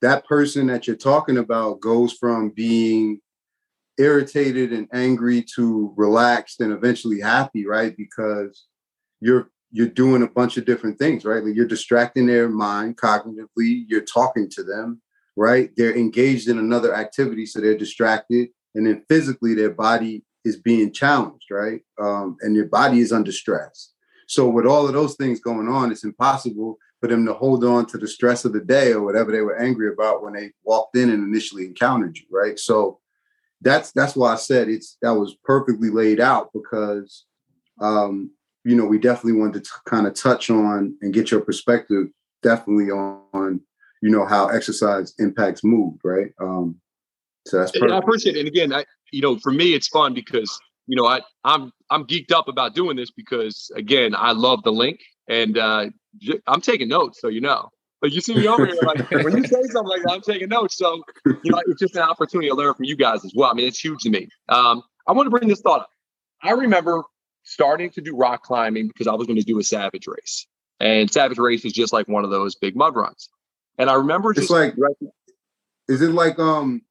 that person that you're talking about goes from being irritated and angry to relaxed and eventually happy, right? Because you're you're doing a bunch of different things, right? Like you're distracting their mind cognitively, you're talking to them, right? They're engaged in another activity, so they're distracted, and then physically their body is being challenged, right? Um, and your body is under stress. So with all of those things going on, it's impossible for them to hold on to the stress of the day or whatever they were angry about when they walked in and initially encountered you, right? So that's that's why I said it's that was perfectly laid out because um, you know we definitely wanted to kind of touch on and get your perspective definitely on, on you know how exercise impacts mood, right? Um, so that's perfect. I appreciate it. And again, I you know for me it's fun because you know I I'm I'm geeked up about doing this because again I love the link and uh, I'm taking notes so you know. Like you see me over here, like when you say something like that, I'm taking notes. So you know, it's just an opportunity to learn from you guys as well. I mean, it's huge to me. Um, I want to bring this thought up. I remember starting to do rock climbing because I was going to do a Savage race, and Savage race is just like one of those big mud runs. And I remember just it's like, is it like um,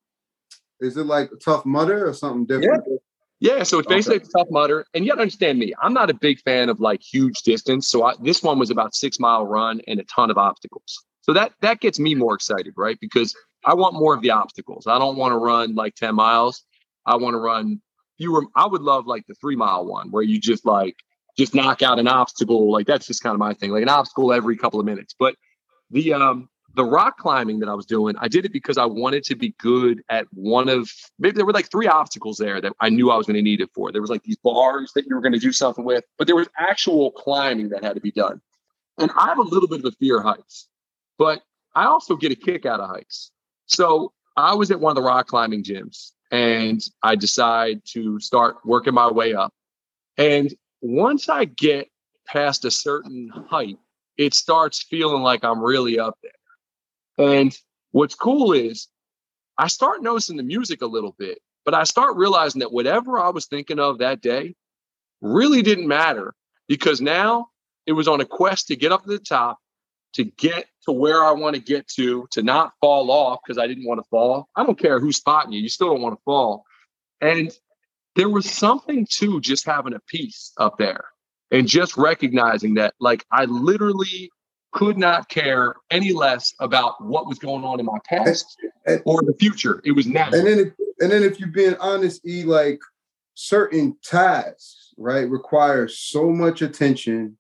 is it like a Tough Mudder or something different? Yeah. Yeah, so it's basically okay. a Tough Mudder, and you got to understand me. I'm not a big fan of like huge distance, so I, this one was about six mile run and a ton of obstacles. So that that gets me more excited, right? Because I want more of the obstacles. I don't want to run like ten miles. I want to run fewer. I would love like the three mile one where you just like just knock out an obstacle. Like that's just kind of my thing, like an obstacle every couple of minutes. But the um the rock climbing that I was doing, I did it because I wanted to be good at one of maybe there were like three obstacles there that I knew I was going to need it for. There was like these bars that you were going to do something with, but there was actual climbing that had to be done. And I have a little bit of a fear of heights, but I also get a kick out of heights. So I was at one of the rock climbing gyms and I decide to start working my way up. And once I get past a certain height, it starts feeling like I'm really up there. And what's cool is I start noticing the music a little bit, but I start realizing that whatever I was thinking of that day really didn't matter because now it was on a quest to get up to the top, to get to where I want to get to, to not fall off because I didn't want to fall. I don't care who's spotting you, you still don't want to fall. And there was something to just having a peace up there and just recognizing that, like, I literally could not care any less about what was going on in my past and, or the future. It was now. And then, if, and then if you're being honest, E, like certain tasks, right, require so much attention,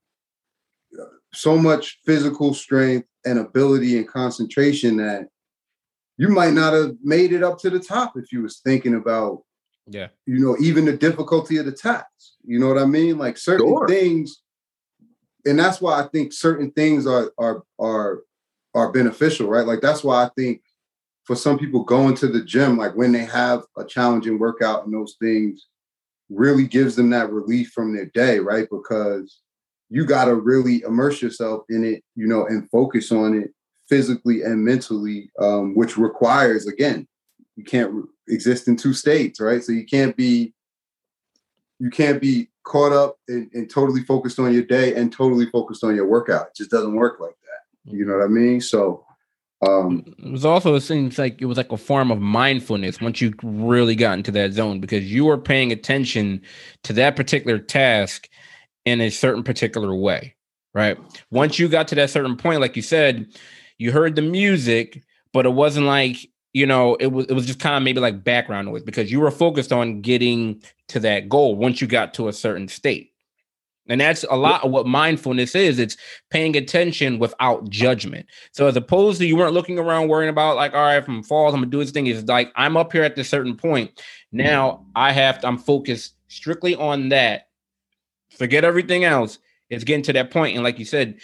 so much physical strength and ability and concentration that you might not have made it up to the top if you was thinking about, yeah, you know, even the difficulty of the task. You know what I mean? Like certain sure. things and that's why I think certain things are are are are beneficial, right? Like that's why I think for some people going to the gym, like when they have a challenging workout and those things really gives them that relief from their day, right? Because you got to really immerse yourself in it, you know, and focus on it physically and mentally, um, which requires, again, you can't re- exist in two states, right? So you can't be you can't be caught up and, and, totally focused on your day and totally focused on your workout. It just doesn't work like that. You know what I mean? So um it was also it seems like it was like a form of mindfulness once you really got into that zone because you were paying attention to that particular task in a certain particular way. Right. Once you got to that certain point, like you said, you heard the music, but it wasn't like you know, it was it was just kind of maybe like background noise because you were focused on getting to that goal once you got to a certain state. And that's a lot of what mindfulness is. It's paying attention without judgment. So as opposed to you weren't looking around worrying about like, all right, from falls, I'm gonna do this thing. It's like I'm up here at this certain point. Now I have to, I'm focused strictly on that. Forget everything else. It's getting to that. And like you said,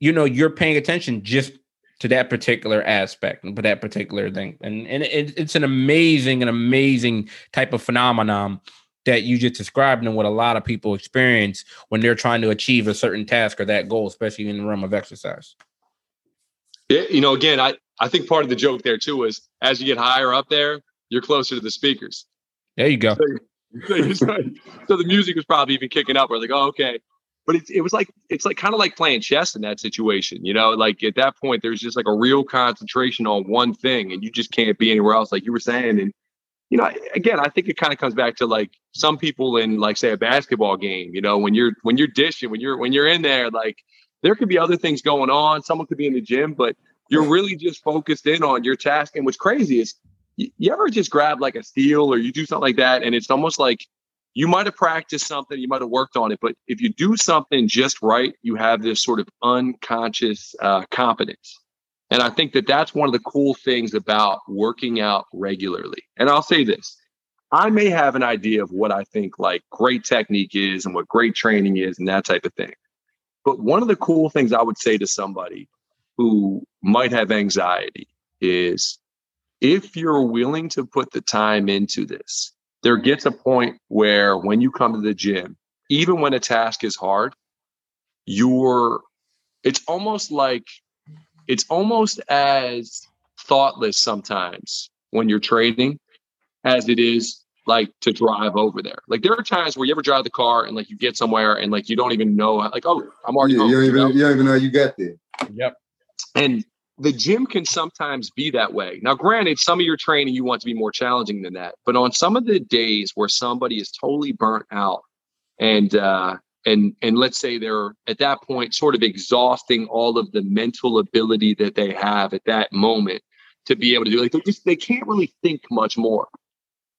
you know, you're paying attention just to that particular aspect and that particular thing. And and it, it's an amazing, an amazing type of phenomenon that you just described and what a lot of people experience when they're trying to achieve a certain task or that goal, especially in the realm of exercise. Yeah, you know, again, I, I think part of the joke there too is as you get higher up there, you're closer to the speakers. There you go. So, so, the music was probably even kicking up. We're like, oh, okay. but it, it was like it's like kind of like playing chess in that situation you know like at that point there's just like a real concentration on one thing and you just can't be anywhere else like you were saying and you know again i think it kind of comes back to like some people in like say a basketball game you know when you're when you're dishing when you're when you're in there like there could be other things going on someone could be in the gym but you're really just focused in on your task and what's crazy is you, ever just grab like a steal or you do something like that and it's almost like you might have practiced something, you might have worked on it, but if you do something just right, you have this sort of unconscious uh, competence. And I think that that's one of the cool things about working out regularly. And I'll say this I may have an idea of what I think like great technique is and what great training is and that type of thing. But one of the cool things I would say to somebody who might have anxiety is if you're willing to put the time into this, there gets a point where when you come to the gym, even when a task is hard, you're it's almost like it's almost as thoughtless sometimes when you're training as it is like to drive over there. Like there are times where you ever drive the car and like you get somewhere and like you don't even know like oh I'm already yeah, home, you, don't you know? you don't even know you got there. Yep. And the gym can sometimes be that way. Now, granted, some of your training you want to be more challenging than that, but on some of the days where somebody is totally burnt out and uh and and let's say they're at that point sort of exhausting all of the mental ability that they have at that moment to be able to do like they just they can't really think much more.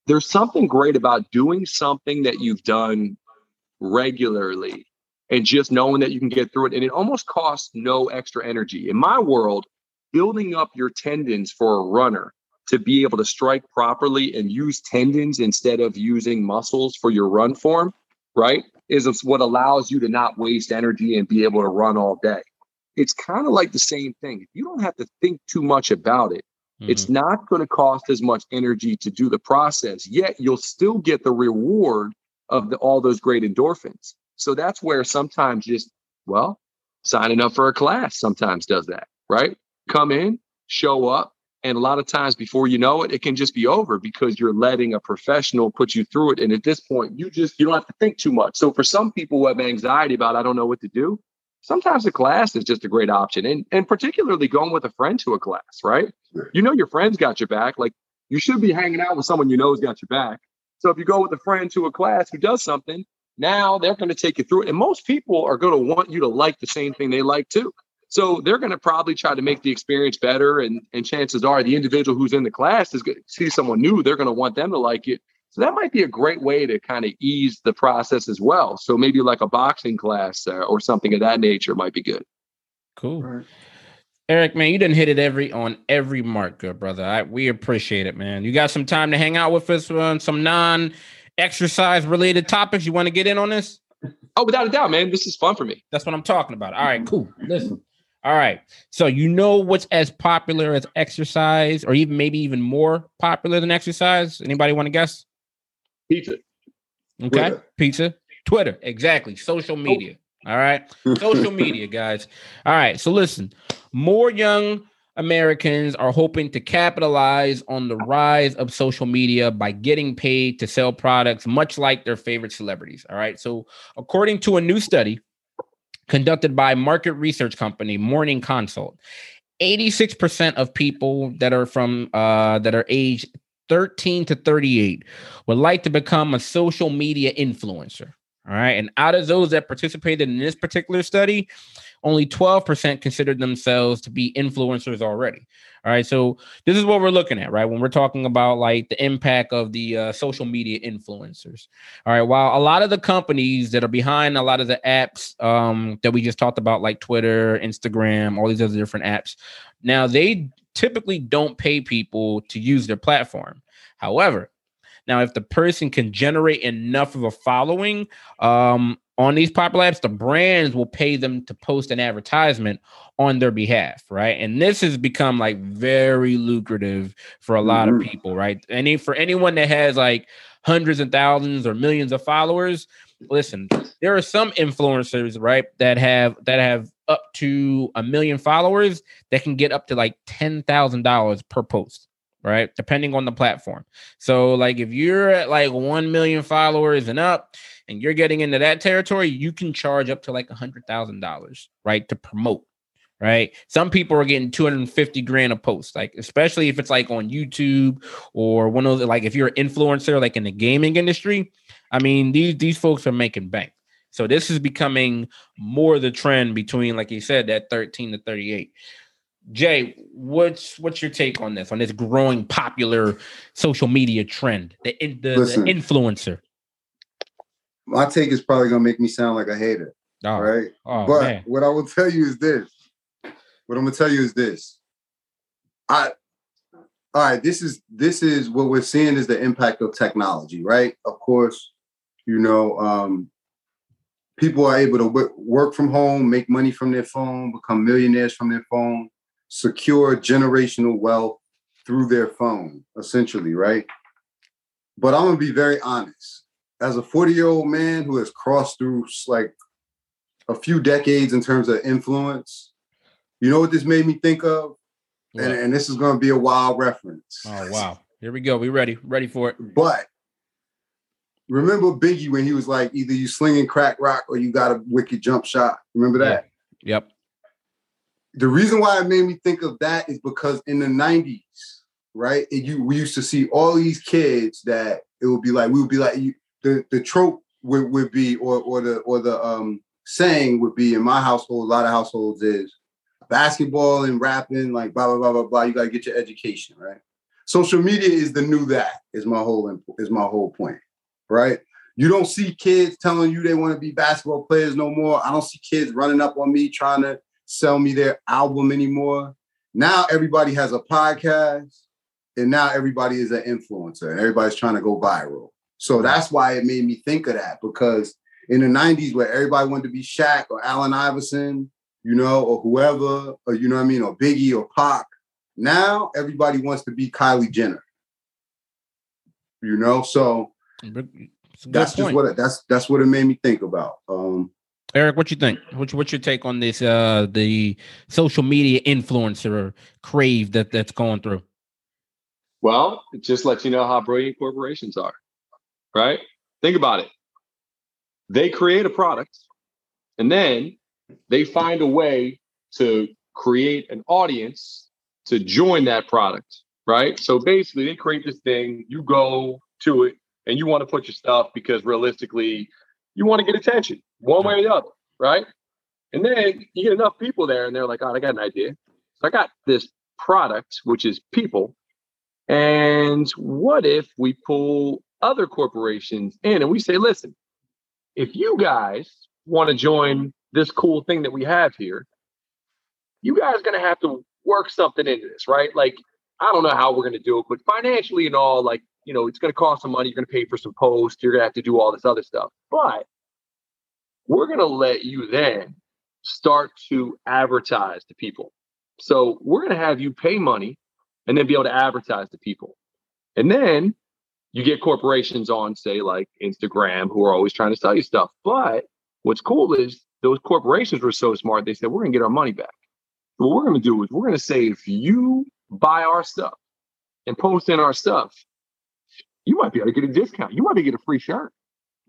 There's something great about doing something that you've done regularly and just knowing that you can get through it and it almost costs no extra energy. In my world, building up your tendons for a runner to be able to strike properly and use tendons instead of using muscles for your run form, right? Is what allows you to not waste energy and be able to run all day. It's kind of like the same thing. If you don't have to think too much about it, mm-hmm. it's not going to cost as much energy to do the process, yet you'll still get the reward of the, all those great endorphins. So that's where sometimes just, well, signing up for a class sometimes does that, right? Come in, show up, and a lot of times before you know it, it can just be over because you're letting a professional put you through it. And at this point, you just you don't have to think too much. So for some people who have anxiety about I don't know what to do, sometimes a class is just a great option. And and particularly going with a friend to a class, right? You know your friend's got your back. Like you should be hanging out with someone you know's got your back. So if you go with a friend to a class who does something, now they're going to take you through it. And most people are going to want you to like the same thing they like too. So they're going to probably try to make the experience better. And, and chances are the individual who's in the class is going to see someone new. They're going to want them to like it. So that might be a great way to kind of ease the process as well. So maybe like a boxing class uh, or something of that nature might be good. Cool. Right. Erik, man, you didn't hit it every on every mark, good brother. I, we appreciate it, man. You got some time to hang out with us on some non-exercise related topics. You want to get in on this? Oh, without a doubt, man. This is fun for me. That's what I'm talking about. All right, cool. Listen, all right. So you know what's as popular as exercise, or even maybe even more popular than exercise? Anybody want to guess? Pizza. Okay. Twitter. Pizza. Twitter. Exactly. Social oh. media. All right. Social media, guys. All right. So listen, more young Americans are hoping to capitalize on the rise of social media by getting paid to sell products, much like their favorite celebrities. All right. So, according to a new study, conducted by market research company Morning Consult. 86% of people that are from uh, that are aged 13 to 38 would like to become a social media influencer. All right. And out of those that participated in this particular study, only 12% considered themselves to be influencers already. All right. So this is what we're looking at, right? When we're talking about like the impact of the uh, social media influencers. All right. While a lot of the companies that are behind a lot of the apps um, that we just talked about, like Twitter, Instagram, all these other different apps, now they typically don't pay people to use their platform. However, now if the person can generate enough of a following, um, on these popular apps, the brands will pay them to post an advertisement on their behalf, right? And this has become like very lucrative for a lot mm-hmm. of people, right? Any for anyone that has like hundreds and thousands or millions of followers, listen, there are some influencers, right, that have that have up to a million followers that can get up to like ten thousand dollars per post right? Depending on the platform. So, like, if you're at like 1 million followers and up, and you're getting into that territory, you can charge up to like a hundred thousand dollars, right, to promote. Right. Some people are getting 250 grand a post, like especially if it's like on YouTube or one of the like if you're an influencer like in the gaming industry. I mean, these these folks are making bank. So this is becoming more the trend between, like you said, that 13 to 38. Jay, what's what's your take on this on this growing popular social media trend, the the, Listen, the influencer? My take is probably gonna make me sound like a hater, oh. right? Oh, but man. what I will tell you is this: what I'm gonna tell you is this. I all right, this is this is what we're seeing is the impact of technology, right? Of course, you know, um, people are able to work from home, make money from their phone, become millionaires from their phone secure generational wealth through their phone, essentially, right? But I'm gonna be very honest. As a 40 year old man who has crossed through like a few decades in terms of influence, you know what this made me think of? And, and, this is gonna be a wild reference. Oh wow. Here we go. We ready. Ready for it. But remember Biggie when he was like, either you slinging crack rock or you got a wicked jump shot. Remember that? Yeah. Yep the reason why it made me think of that is because in the 90s, right? It, you we used to see all these kids that it would be like we would be like you, the the trope would, would be or or the or the um saying would be in my household, a lot of households is basketball and rapping, like blah blah blah blah blah. You gotta get your education, right? Social media is the new that is my whole is my whole point, right? You don't see kids telling you they want to be basketball players no more. I don't see kids running up on me trying to sell me their album anymore. Now everybody has a podcast, and now everybody is an influencer, and everybody's trying to go viral. So that's why it made me think of that because in the 90s, where everybody wanted to be Shaq or Allen Iverson, you know, or whoever, or you know what I mean, or Biggie or Pac, now everybody wants to be Kylie Jenner. You know, so that's just what it, that's that's what it made me think about. Um, Erik, what you think? What's, what's your take on this? Uh, the social media influencer crave that that's going through. Well, just let you know how brilliant corporations are, right? Think about it. They create a product, and then they find a way to create an audience to join that product, right? So basically, they create this thing. You go to it, and you want to put your stuff because realistically, you want to get attention one way or the other, right? And then you get enough people there, and they're like, "Oh, I got an idea." So I got this product, which is people. And what if we pull other corporations in and we say, "Listen, if you guys want to join this cool thing that we have here, you guys are going to have to work something into this, right? Like, I don't know how we're going to do it, but financially and all, like, you know, it's going to cost some money. You're going to pay for some posts. You're going to have to do all this other stuff. But we're going to let you then start to advertise to people. So we're going to have you pay money and then be able to advertise to people. And then you get corporations on, say, like Instagram, who are always trying to sell you stuff. But what's cool is those corporations were so smart, they said, we're going to get our money back. So what we're going to do is we're going to say, if you buy our stuff and post in our stuff, you might be able to get a discount. You might be able to get a free shirt.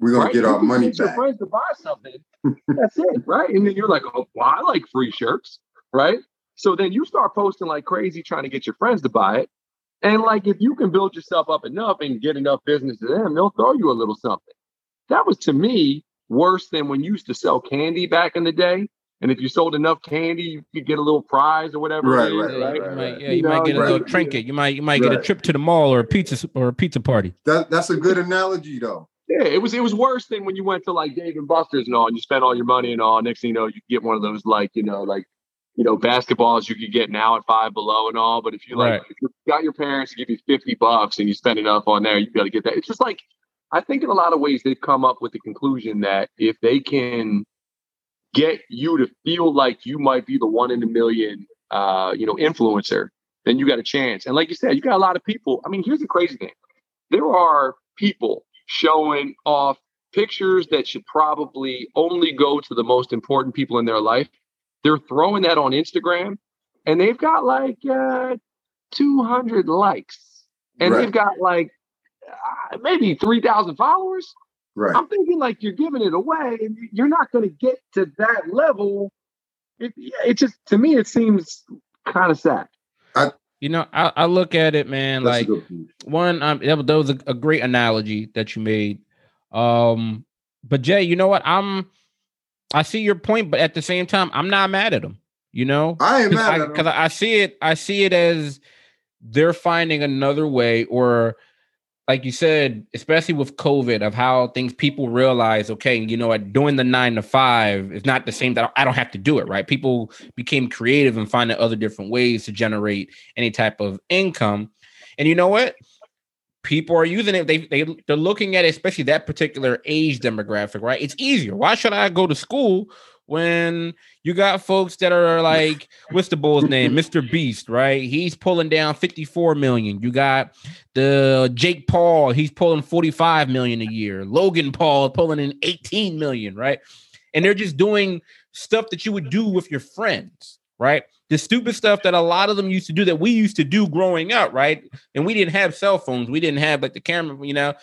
We're gonna right? get our money back. Your friends to buy something. That's it, right? And then you're like, oh, well, I like free shirts, right? So then you start posting like crazy, trying to get your friends to buy it. And like, if you can build yourself up enough and get enough business to them, they'll throw you a little something. That was to me worse than when you used to sell candy back in the day. And if you sold enough candy, you could get a little prize or whatever. Right, right, right, right, might, Yeah, you, you might get a little trinket. You might, you might get a trip to the mall or a pizza or a pizza party. That, that's a good analogy, though. Yeah, it was it was worse than when you went to like Dave and Buster's and all, and you spent all your money and all. Next thing you know, you get one of those like you know like you know basketballs you could get now at five below and all. But if you like, right. if you got your parents to give you fifty bucks and you spend enough on there, you got to get that. It's just like I think in a lot of ways they've come up with the conclusion that if they can get you to feel like you might be the one in a million, uh, you know, influencer, then you got a chance. And like you said, you got a lot of people. I mean, here's the crazy thing: there are people showing off pictures that should probably only go to the most important people in their life. They're throwing that on Instagram and they've got like uh, 200 likes and right. they've got like uh, maybe 3,000 followers. Right. I'm thinking like you're giving it away, and you're not going to get to that level. It, it just to me it seems kind of sad. I, You know, I, I look at it, man. That's like one, um, that, was- that was a, a great analogy that you made. Um, but Jay, you know what? I'm, I see your point, but at the same time, I'm not mad at them. You know, I ain't mad because at I. I see it. I see it as they're finding another way, or like you said, especially with COVID, of how things people realize. Okay, you know what? Doing the nine to five is not the same. That I don't have to do it. Right? People became creative and finding other different ways to generate any type of income. And you know what? People are using it. They they they're looking at it, especially that particular age demographic. Right? It's easier. Why should I go to school when you got folks that are like, what's the bull's name? Mr. Beast, right? He's pulling down 54 million. You got the Jake Paul, he's pulling 45 million a year. Logan Paul pulling in 18 million, right? And they're just doing stuff that you would do with your friends, right? The stupid stuff that a lot of them used to do that we used to do growing up, right? And we didn't have cell phones, we didn't have like the camera, you know.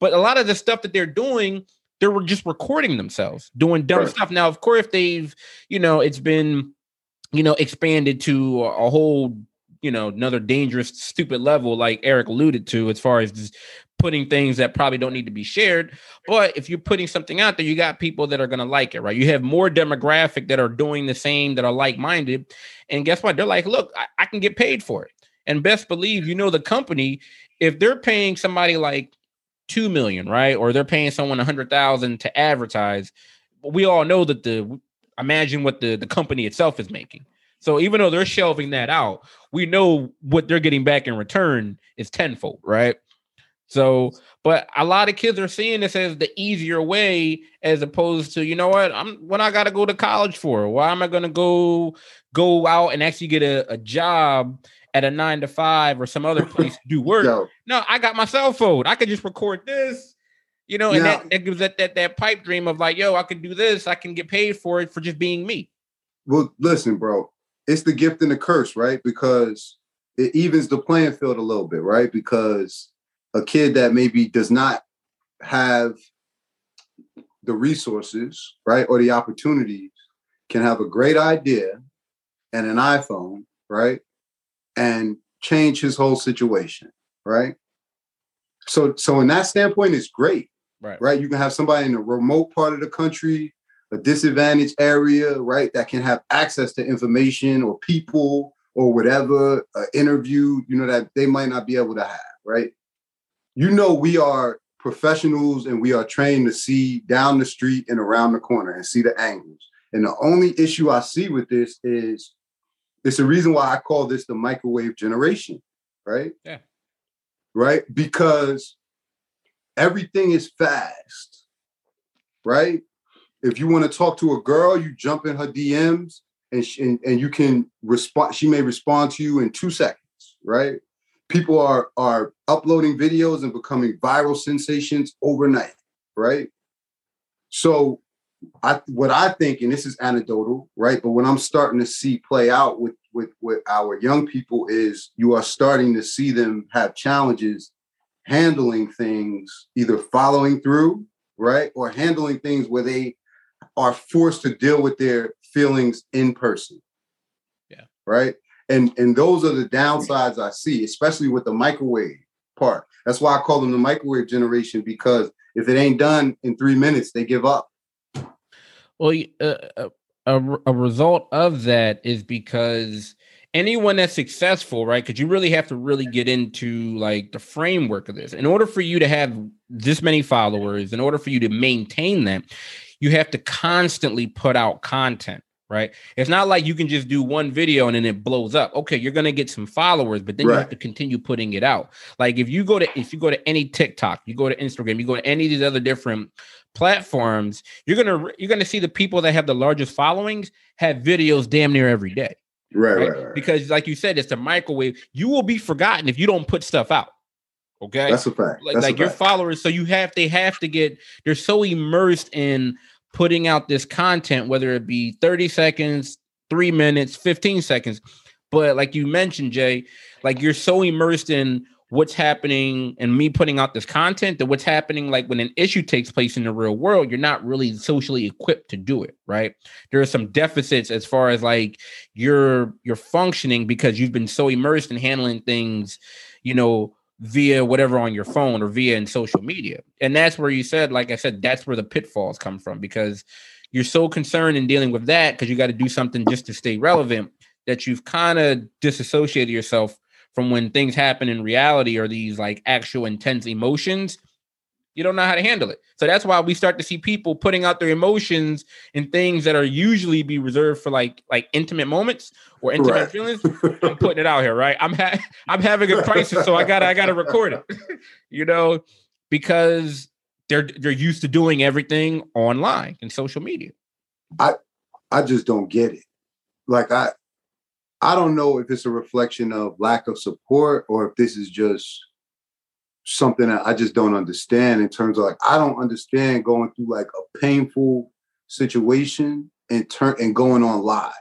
But a lot of the stuff that they're doing, they were just recording themselves doing dumb Right. stuff. Now, of course, if they've, you know, it's been, you know, expanded to a a whole, you know, another dangerous, stupid level, like Erik alluded to, as far as putting things that probably don't need to be shared. But if you're putting something out there, you got people that are going to like it, right? You have more demographic that are doing the same, that are like minded. And guess what? They're like, look, I, I can get paid for it. And best believe, you know, the company, if they're paying somebody like, two million, right? Or they're paying someone a hundred thousand to advertise. We all know that the imagine what the, the company itself is making. So even though they're shelving that out, we know what they're getting back in return is tenfold, right? So, but a lot of kids are seeing this as the easier way, as opposed to, you know what, I'm what I gotta go to college for. Why am I gonna go go out and actually get a, a job at a nine to five or some other place to do work? Yo, No, I got my cell phone. I could just record this, you know, and Yeah. that, that gives that, that that pipe dream of like, yo, I can do this. I can get paid for it for just being me. well, listen, bro. It's the gift and the curse, right? Because it evens the playing field a little bit, right? Because a kid that maybe does not have the resources, right, or the opportunities can have a great idea and an iPhone, right? And change his whole situation, right? So so in that standpoint, it's great. Right. Right. You can have somebody in a remote part of the country, a disadvantaged area, right, that can have access to information or people or whatever, uh, interview, you know, that they might not be able to have, right? You know, we are professionals and we are trained to see down the street and around the corner and see the angles. And the only issue I see with this is it's the reason why I call this the microwave generation, right? Yeah. Right? Because everything is fast, right? If you want to talk to a girl, you jump in her DMs and, she, and, and you can respond. She may respond to you in two seconds, right? People are are uploading videos and becoming viral sensations overnight, right? So I what I think, and this is anecdotal, right? But what I'm starting to see play out with with with our young people is you are starting to see them have challenges handling things, either following through, right, or handling things where they are forced to deal with their feelings in person. Yeah. Right. And and those are the downsides I see, especially with the microwave part. That's why I call them the microwave generation because if it ain't done in three minutes, they give up. Well, uh, uh, a, a result of that is because anyone that's successful, right? Because you really have to really get into like the framework of this. In order for you to have this many followers, in order for you to maintain them, you have to constantly put out content. Right. It's not like you can just do one video and then it blows up. Okay, you're gonna get some followers, but then you have to continue putting it out. Like if you go to if you go to any TikTok, you go to Instagram, you go to any of these other different platforms, you're gonna you're gonna see the people that have the largest followings have videos damn near every day. Right, Right? Because like you said, it's a microwave. You will be forgotten if you don't put stuff out. Okay. That's a fact. like That's like your fact. followers, so you have they have to get they're so immersed in putting out this content, whether it be 30 seconds, three minutes, 15 seconds. But like you mentioned, Jay, like you're so immersed in what's happening and me putting out this content, that what's happening like when an issue takes place in the real world, you're not really socially equipped to do it, right? There are some deficits as far as like you're you're functioning because you've been so immersed in handling things, you know, via whatever on your phone or via in social media. And that's where you said, like I said, that's where the pitfalls come from because you're so concerned in dealing with that because you got to do something just to stay relevant that you've kind of disassociated yourself from when things happen in reality or these like actual intense emotions you don't know how to handle it. So that's why we start to see people putting out their emotions in things that are usually be reserved for like like intimate moments or intimate right. feelings. I'm putting it out here right? I'm ha- i'm having a crisis so i gotta i gotta record it. You know because they're they're used to doing everything online and social media. I i just don't get it. Like i I don't know if it's a reflection of lack of support or if this is just something that I just don't understand in terms of like I don't understand going through like a painful situation and turn and going on live.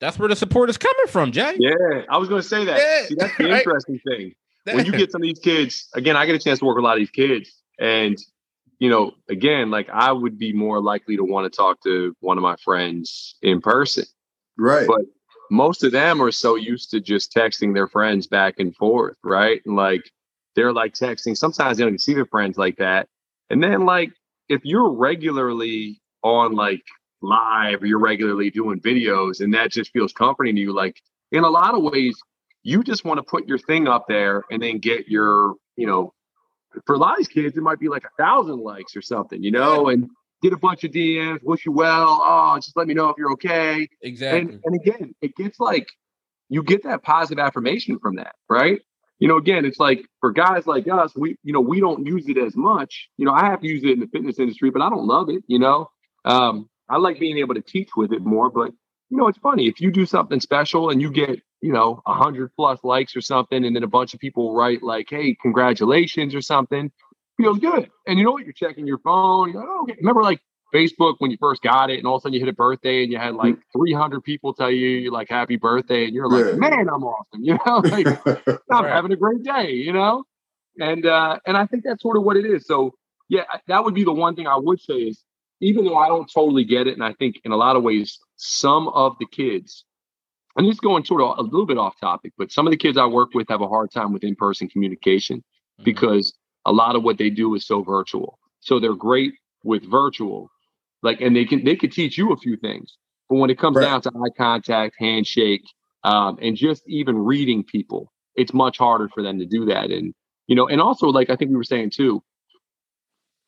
That's where the support is coming from, Jay. Yeah, I was going to say that. Yeah. See, that's the interesting thing. When you get some of these kids, again, I get a chance to work with a lot of these kids, and you know, again, like I would be more likely to want to talk to one of my friends in person. Right. But most of them are so used to just texting their friends back and forth, right? And like they're like texting. Sometimes they don't even see their friends like that. And then like if you're regularly on like live or you're regularly doing videos and that just feels comforting to you, like in a lot of ways, you just want to put your thing up there and then get your, you know, for a lot of these kids, it might be like a thousand likes or something, you know, and get a bunch of DMs, wish you well. Oh, just let me know if you're okay. Exactly. And, and again, it gets like you get that positive affirmation from that, right? You know, again, it's like for guys like us, we, you know, we don't use it as much. You know, I have to use it in the fitness industry, but I don't love it. You know, um, I like being able to teach with it more. But you know, it's funny if you do something special and you get, you know, a hundred plus likes or something, and then a bunch of people write like, "Hey, congratulations" or something feels good. And you know what? You're checking your phone. You're like, oh, okay. Remember like Facebook when you first got it, and all of a sudden you hit a birthday and you had like 300 people tell you like happy birthday, and you're like, yeah. man, I'm awesome. You know, like I'm right. having a great day. You know, and uh, and I think that's sort of what it is. So yeah, that would be the one thing I would say is even though I don't totally get it, and I think in a lot of ways some of the kids. I'm just going sort of a little bit off topic, but some of the kids I work with have a hard time with in-person communication mm-hmm. because a lot of what they do is so virtual. So they're great with virtual, like, and they can they could teach you a few things. But when it comes right. down to eye contact, handshake, um, and just even reading people, it's much harder for them to do that. And you know, and also like I think we were saying too,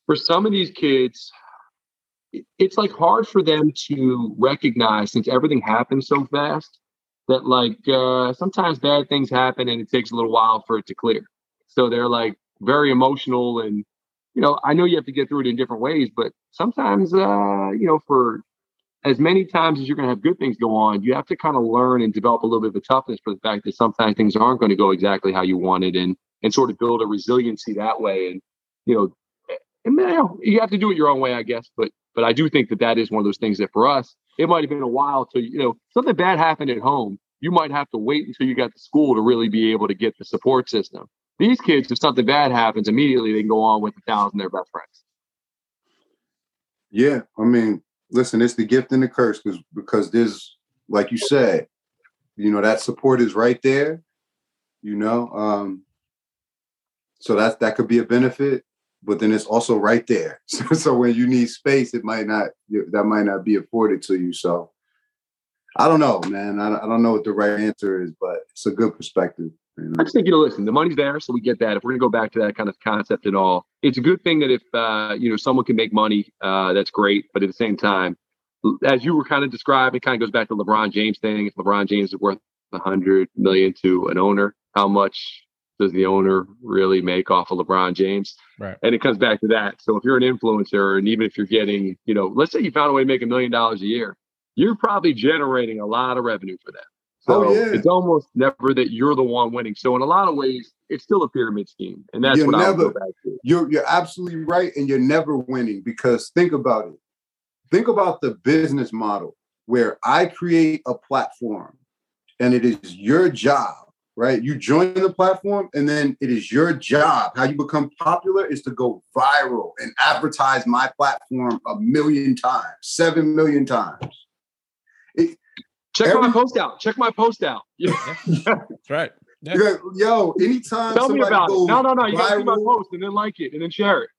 for some of these kids, it's like hard for them to recognize since everything happens so fast that like uh, sometimes bad things happen and it takes a little while for it to clear. So they're like, very emotional and you know i know you have to get through it in different ways but sometimes uh you know for as many times as you're going to have good things go on you have to kind of learn and develop a little bit of a toughness for the fact that sometimes things aren't going to go exactly how you wanted and and sort of build a resiliency that way. And you know and you, you have to do it your own way i guess but but i do think that that is one of those things that for us it might have been a while till you know something bad happened at home you might have to wait until you got to school to really be able to get the support system these kids, if something bad happens, immediately they can go on with a thousand their best friends. Yeah, I mean, listen, it's the gift and the curse because because there's, like you said, you know, that support is right there. You know, um, so that that could be a benefit, but then it's also right there. So, so when you need space, it might not that might not be afforded to you. So I don't know, man. I, I don't know what the right answer is, but it's a good perspective. I just think, you know, listen, the money's there, so we get that. If we're going to go back to that kind of concept at all, it's a good thing that if, uh, you know, someone can make money, uh, that's great. But at the same time, as you were kind of describing, it kind of goes back to LeBron James thing. If LeBron James is worth a hundred million to an owner, how much does the owner really make off of LeBron James? Right. And it comes back to that. So if you're an influencer, and even if you're getting, you know, let's say you found a way to make a million dollars a year, you're probably generating a lot of revenue for them. So oh, yeah. it's almost never that you're the one winning. So in a lot of ways, it's still a pyramid scheme, and that's you're what never, I'll go back to. You're you're absolutely right, and you're never winning because think about it. Think about the business model where I create a platform, and it is your job, right? You join the platform, and then it is your job. How you become popular is to go viral and advertise my platform a million times, seven million times. It, Check every, my post out. Check my post out. Yeah. That's right. Yeah. Yo, anytime tell me about it. No, no, no. You gotta see my post and then like it and then share it.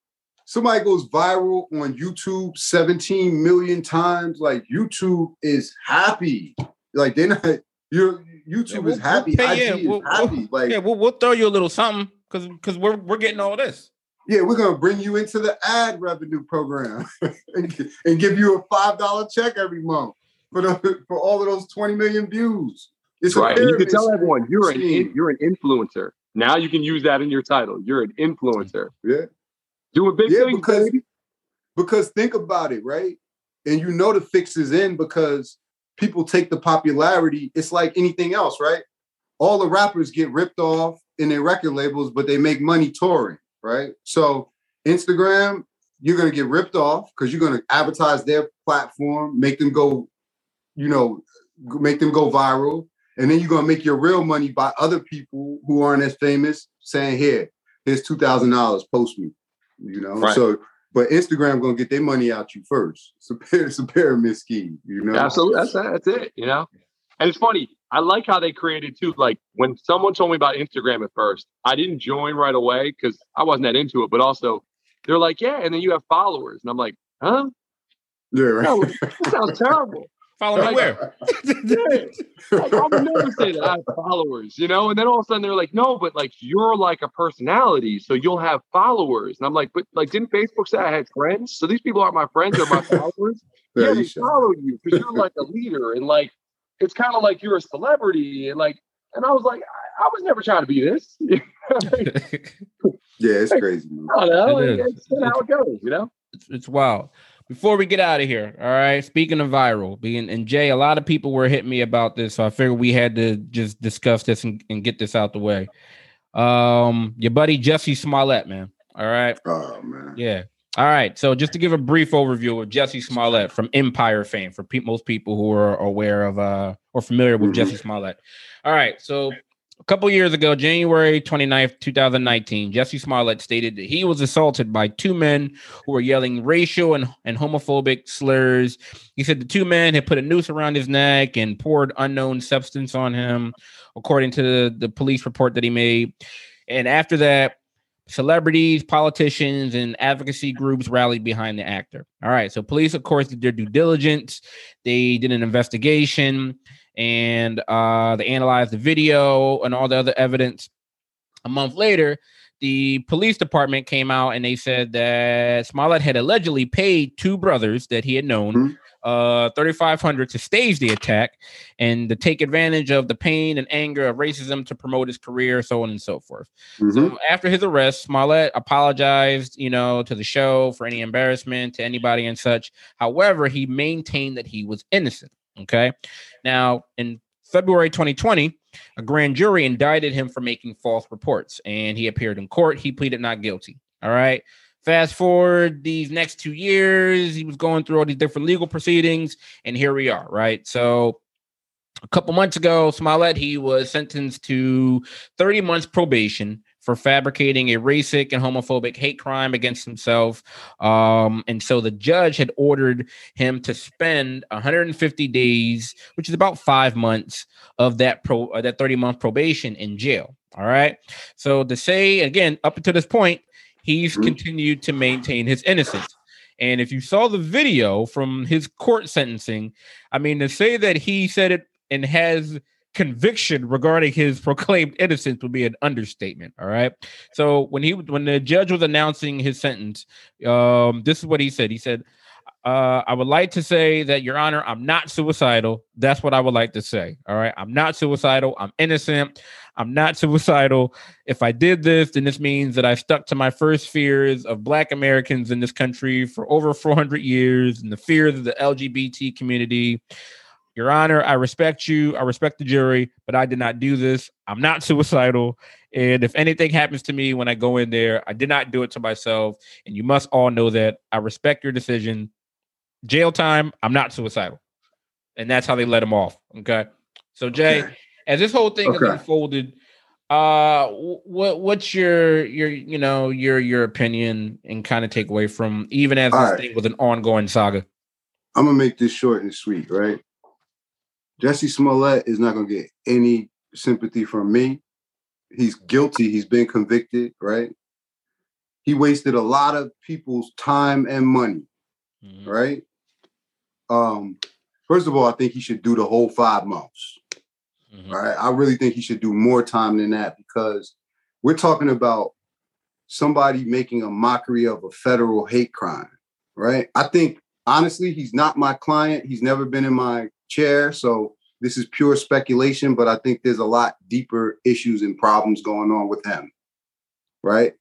Somebody goes viral on YouTube 17 million times. Like YouTube is happy. Like they're not your YouTube yeah, we'll, is happy. We'll IG is we'll, happy. like yeah, we'll, we'll throw you a little something because because we're we're getting all this. Yeah, we're gonna bring you into the ad revenue program and, and give you a five dollar check every month for the, for all of those 20 million views. It's right. You can tell everyone you're an you're an influencer. Now you can use that in your title. You're an influencer. Yeah. Doing big yeah, things, because, baby. Because think about it, right? And you know the fix is in because people take the popularity. It's like anything else, right? All the rappers get ripped off in their record labels, but they make money touring, right? So Instagram, you're gonna get ripped off because you're gonna advertise their platform, make them go, you know, make them go viral. And then you're gonna make your real money by other people who aren't as famous saying, here, here's two thousand dollars, post me. You know, right. so but Instagram gonna get their money out you first. It's a, it's a pyramid scheme, you know. Absolutely, that's that's it. You know, and it's funny. I like how they created too. Like when someone told me about Instagram at first, I didn't join right away because I wasn't that into it. But also, they're like, yeah, and then you have followers, and I'm like, huh? Yeah, right. that sounds terrible. Follow me where? like, I would never say that I have followers, you know. And then all of a sudden they're like, no, but like you're like a personality, so you'll have followers. And I'm like, but like, didn't Facebook say I had friends? So these people aren't my friends; they're my followers. yeah, they follow you because you're like a leader, and like it's kind of like you're a celebrity, and like, and I was like, I, I was never trying to be this. yeah, it's crazy. Man. I don't know. It it's, it's how it goes, you know. It's, it's wild before we get out of here, all right. Speaking of viral, being and Jay, a lot of people were hitting me about this, so I figured we had to just discuss this and, and get this out the way. Um, your buddy Jussie Smollett, man. All right. Oh man. Yeah. All right. So just to give a brief overview of Jussie Smollett from Empire fame, for pe- most people who are aware of uh or familiar with mm-hmm. Jussie Smollett. All right. So a couple years ago, January 29th, 2019, Jussie Smollett stated that he was assaulted by two men who were yelling racial and, and homophobic slurs. He said the two men had put a noose around his neck and poured unknown substance on him, according to the, the police report that he made. And after that, celebrities, politicians, and advocacy groups rallied behind the actor. All right. So police, of course, did their due diligence. They did an investigation and uh, they analyzed the video and all the other evidence. A month later, the police department came out and they said that Smollett had allegedly paid two brothers that he had known mm-hmm. uh 3500 to stage the attack and to take advantage of the pain and anger of racism to promote his career so on and so forth. Mm-hmm. So after his arrest, Smollett apologized, you know, to the show for any embarrassment to anybody and such. However, he maintained that he was innocent. Okay. Now, in February 2020, a grand jury indicted him for making false reports and he appeared in court. He pleaded not guilty. All right. Fast forward these next two years, he was going through all these different legal proceedings, and here we are, right? So, a couple months ago, Smollett, he was sentenced to 30 months probation for fabricating a racist and homophobic hate crime against himself. Um, and so the judge had ordered him to spend 150 days, which is about five months of that pro uh, that 30 month probation in jail. All right. So to say again, up until this point, he's mm-hmm. continued to maintain his innocence. And if you saw the video from his court sentencing, I mean, to say that he said it and has conviction regarding his proclaimed innocence would be an understatement. All right. So when he when the judge was announcing his sentence, um, this is what he said. He said, uh, I would like to say that, Your Honor, I'm not suicidal. That's what I would like to say. All right. I'm not suicidal. I'm innocent. I'm not suicidal. If I did this, then this means that I stuck to my first fears of Black Americans in this country for over 400 years and the fears of the LGBT community. Your Honor, I respect you. I respect the jury, but I did not do this. I'm not suicidal. And if anything happens to me when I go in there, I did not do it to myself. And you must all know that. I respect your decision. Jail time, I'm not suicidal. And that's how they let him off. Okay. So, Jay, okay. as this whole thing okay. has unfolded, Uh, what what's your your you know your your opinion and kind of take away from even as All this right. thing was an ongoing saga? I'm gonna make this short and sweet, right? Jussie Smollett is not gonna get any sympathy from me. He's guilty. He's been convicted, right? He wasted a lot of people's time and money, Mhm. right? Um, first of all, I think he should do the whole five months. Mhm. Right. I really think he should do more time than that because we're talking about somebody making a mockery of a federal hate crime. Right. I think honestly, he's not my client. He's never been in my chair. So this is pure speculation, but I think there's a lot deeper issues and problems going on with him. Right.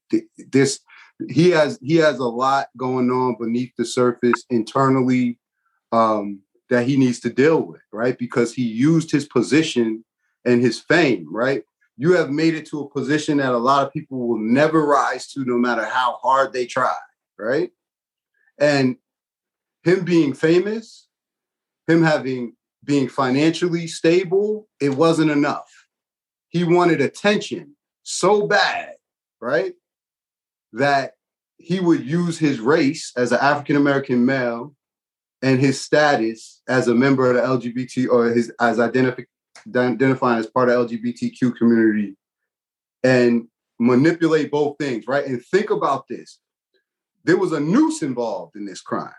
This he has he has a lot going on beneath the surface internally um, that he needs to deal with, right? Because he used his position and his fame, right? You have made it to a position that a lot of people will never rise to, no matter how hard they try, right? And him being famous, him having being financially stable, it wasn't enough. He wanted attention so bad, right? That he would use his race as an African American male and his status as a member of the LGBT or his as identifying as part of LGBTQ community and manipulate both things, right? And think about this. There was a noose involved in this crime.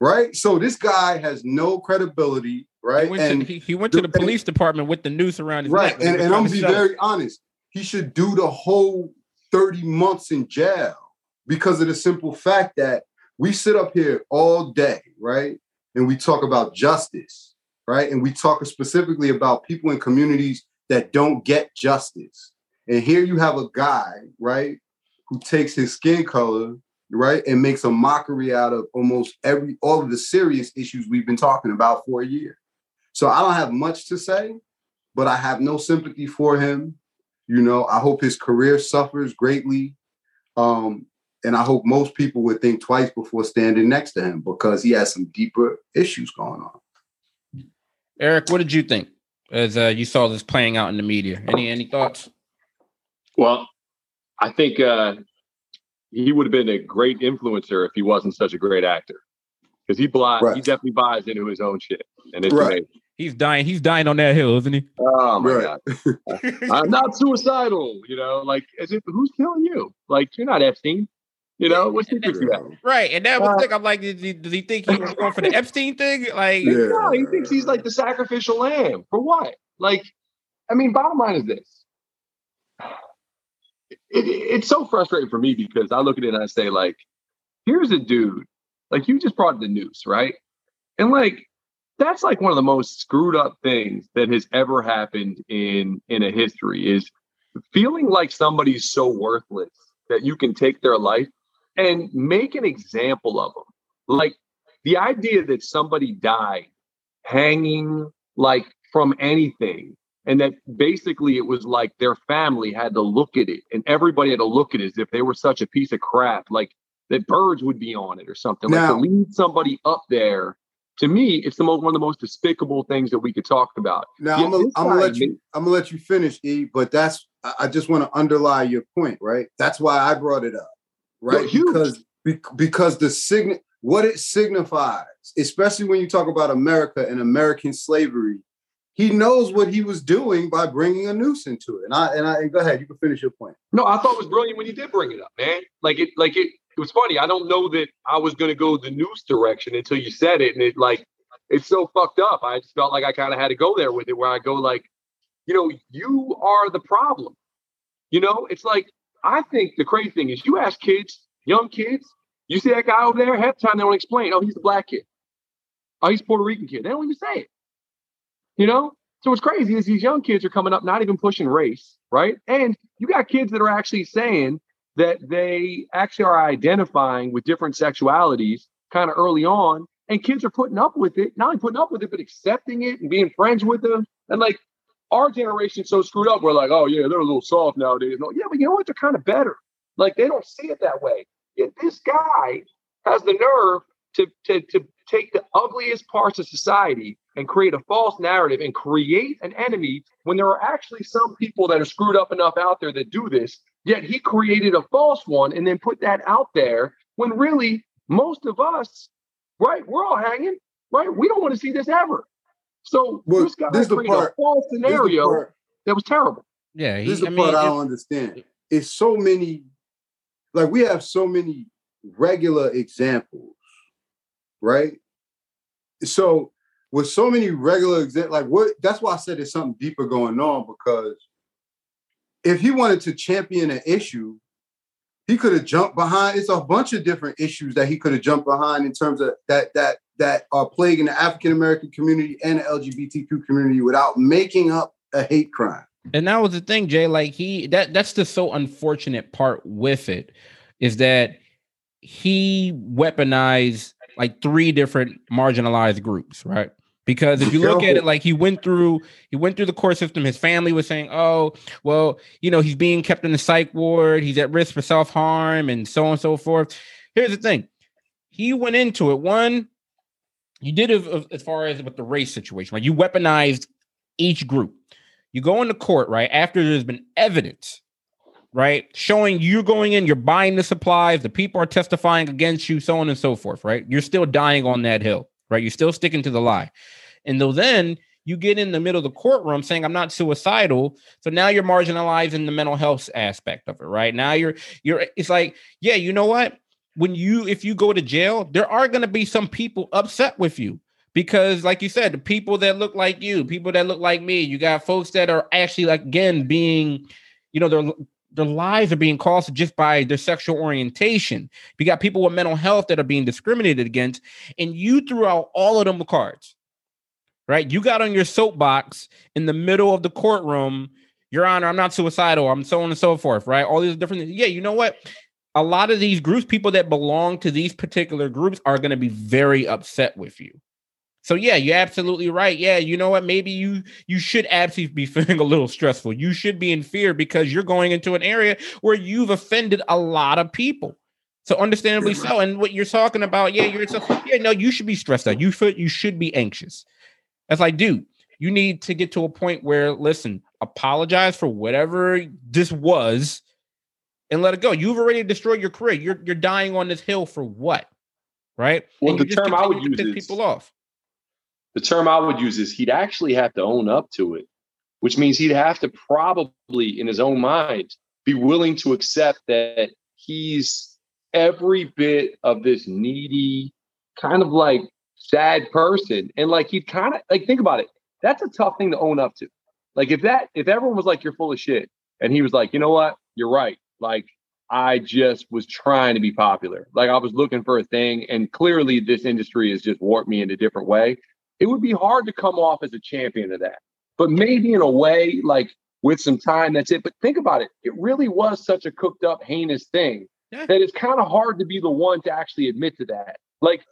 Right? So this guy has no credibility, right? He went, and to, he, he went to the police department with the noose around his right. neck. And, and I'm gonna be very honest. He should do the whole 30 months in jail because of the simple fact that we sit up here all day, right? And we talk about justice, right? And we talk specifically about people in communities that don't get justice. And here you have a guy, right, who takes his skin color, right, and makes a mockery out of almost every all of the serious issues we've been talking about for a year. So I don't have much to say, but I have no sympathy for him. You know, I hope his career suffers greatly. Um, and I hope most people would think twice before standing next to him because he has some deeper issues going on. Erik, what did you think as uh, you saw this playing out in the media? Any any thoughts? Well, I think uh, he would have been a great influencer if he wasn't such a great actor. Because he buys, Right. he definitely buys into his own shit, and it's Right. amazing. He's dying. He's dying on that hill, isn't he? Oh my Right. god, I'm not suicidal. You know, like as if who's killing you? Like you're not Epstein. You know, what's the you got? Right. And that was Uh, the thing. I'm like, does he, does he think he was going for the Epstein thing? Like, Yeah. No, he thinks he's like the sacrificial lamb for what? Like, I mean, bottom line is this. It, it- it's so frustrating for me because I look at it and I say, like, here's a dude, like you just brought the news, right? And like, that's like one of the most screwed up things that has ever happened in in a history is feeling like somebody's so worthless that you can take their life and make an example of them. Like the idea that somebody died hanging like from anything and that basically it was like their family had to look at it and everybody had to look at it as if they were such a piece of crap like that birds would be on it or something like to lead somebody up there to me it's the most one of the most despicable things that we could talk about Now Yeah, I'm gonna I'm gonna let you I'm gonna let you finish, E. But that's I just want to underlie your point, right? That's why I brought it up, right? because because the sign what it signifies, especially when you talk about America and American slavery, he knows what he was doing by bringing a noose into it. And I and I and go ahead, you can finish your point. No, I thought it was brilliant when you did bring it up, man. Like it, like it. It was funny. I don't know that I was going to go the noose direction until you said it, and it like it's so fucked up. I just felt like I kind of had to go there with it, where I go like, you know, you are the problem. You know, it's like I think the crazy thing is you ask kids, young kids, you see that guy over there, half the time they don't explain. Oh, he's a black kid. Oh, he's a Puerto Rican kid. They don't even say it. You know, so what's crazy is these young kids are coming up not even pushing race, right? And you got kids that are actually saying that they actually are identifying with different sexualities kind of early on, and kids are putting up with it, not only putting up with it, but accepting it and being friends with them. And like our generation's so screwed up, we're like, oh yeah, they're a little soft nowadays. No, yeah, but you know what? They're kind of better. Like they don't see it that way. Yet this guy has the nerve to to to take the ugliest parts of society and create a false narrative and create an enemy when there are actually some people that are screwed up enough out there that do this. Yet he created a false one and then put that out there when really most of us, right, we're all hanging, right? We don't want to see this ever. So Well, this guy this is the created part- a false This is the scenario part- that was terrible. Yeah, he, this is the I mean, part I don't understand. It's so many, like we have so many regular examples, right? So with so many regular examples, like what? That's why I said there's something deeper going on because if he wanted to champion an issue, he could have jumped behind. It's a bunch of different issues that he could have jumped behind in terms of that that that are plaguing the African American community and the LGBTQ community without making up a hate crime. and that was the thing, Jay. Like he that that's the so unfortunate part with it is that he weaponized like three different marginalized groups, right? Because if you look at it, like he went through, he went through the court system. His family was saying, "Oh, well, you know, he's being kept in the psych ward. He's at risk for self harm, and so on and so forth." Here's the thing: he went into it. One, you did it as far as with the race situation, right? You weaponized each group. You go into court, right? After there's been evidence, right? Showing you're going in, you're buying the supplies, the people are testifying against you, so on and so forth, right? You're still dying on that hill, right? You're still sticking to the lie. And though then you get in the middle of the courtroom saying, I'm not suicidal. So now you're marginalizing the mental health aspect of it, right? Now you're, you're, it's like, yeah, you know what? When you, if you go to jail, there are going to be some people upset with you because like you said the people that look like you people that look like me you got folks that are actually like again being you know their their lives are being caused just by their sexual orientation. You got people with mental health that are being discriminated against and you threw out all of them cards right? You got on your soapbox in the middle of the courtroom your honor i'm not suicidal. I'm so on and so forth right? All these different yeah you know what? A lot of these groups people that belong to these particular groups are going to be very upset with you so yeah, you're absolutely right. Yeah, you know what? Maybe you you should absolutely be feeling a little stressful. You should be in fear because you're going into an area where you've offended a lot of people. So understandably so. And what you're talking about, yeah, you're so yeah, no, you should be stressed out. You feel you should be anxious. That's like, dude, you need to get to a point where listen, apologize for whatever this was and let it go. You've already destroyed your career. You're you're dying on this hill for what? Right? Well, And the term I would use piss is- people off. The term I would use is he'd actually have to own up to it, which means he'd have to probably, in his own mind, be willing to accept that he's every bit of this needy, kind of like sad person. And like he'd kind of like think about it. That's a tough thing to own up to. Like if that if everyone was like, you're full of shit, and he was like, you know what, you're right. Like I just was trying to be popular. Like I was looking for a thing, and clearly this industry has just warped me in a different way it would be hard to come off as a champion of that. But maybe in a way, like with some time, that's it. But think about it. It really was such a cooked up, heinous thing Yeah. that it's kind of hard to be the one to actually admit to that. Like,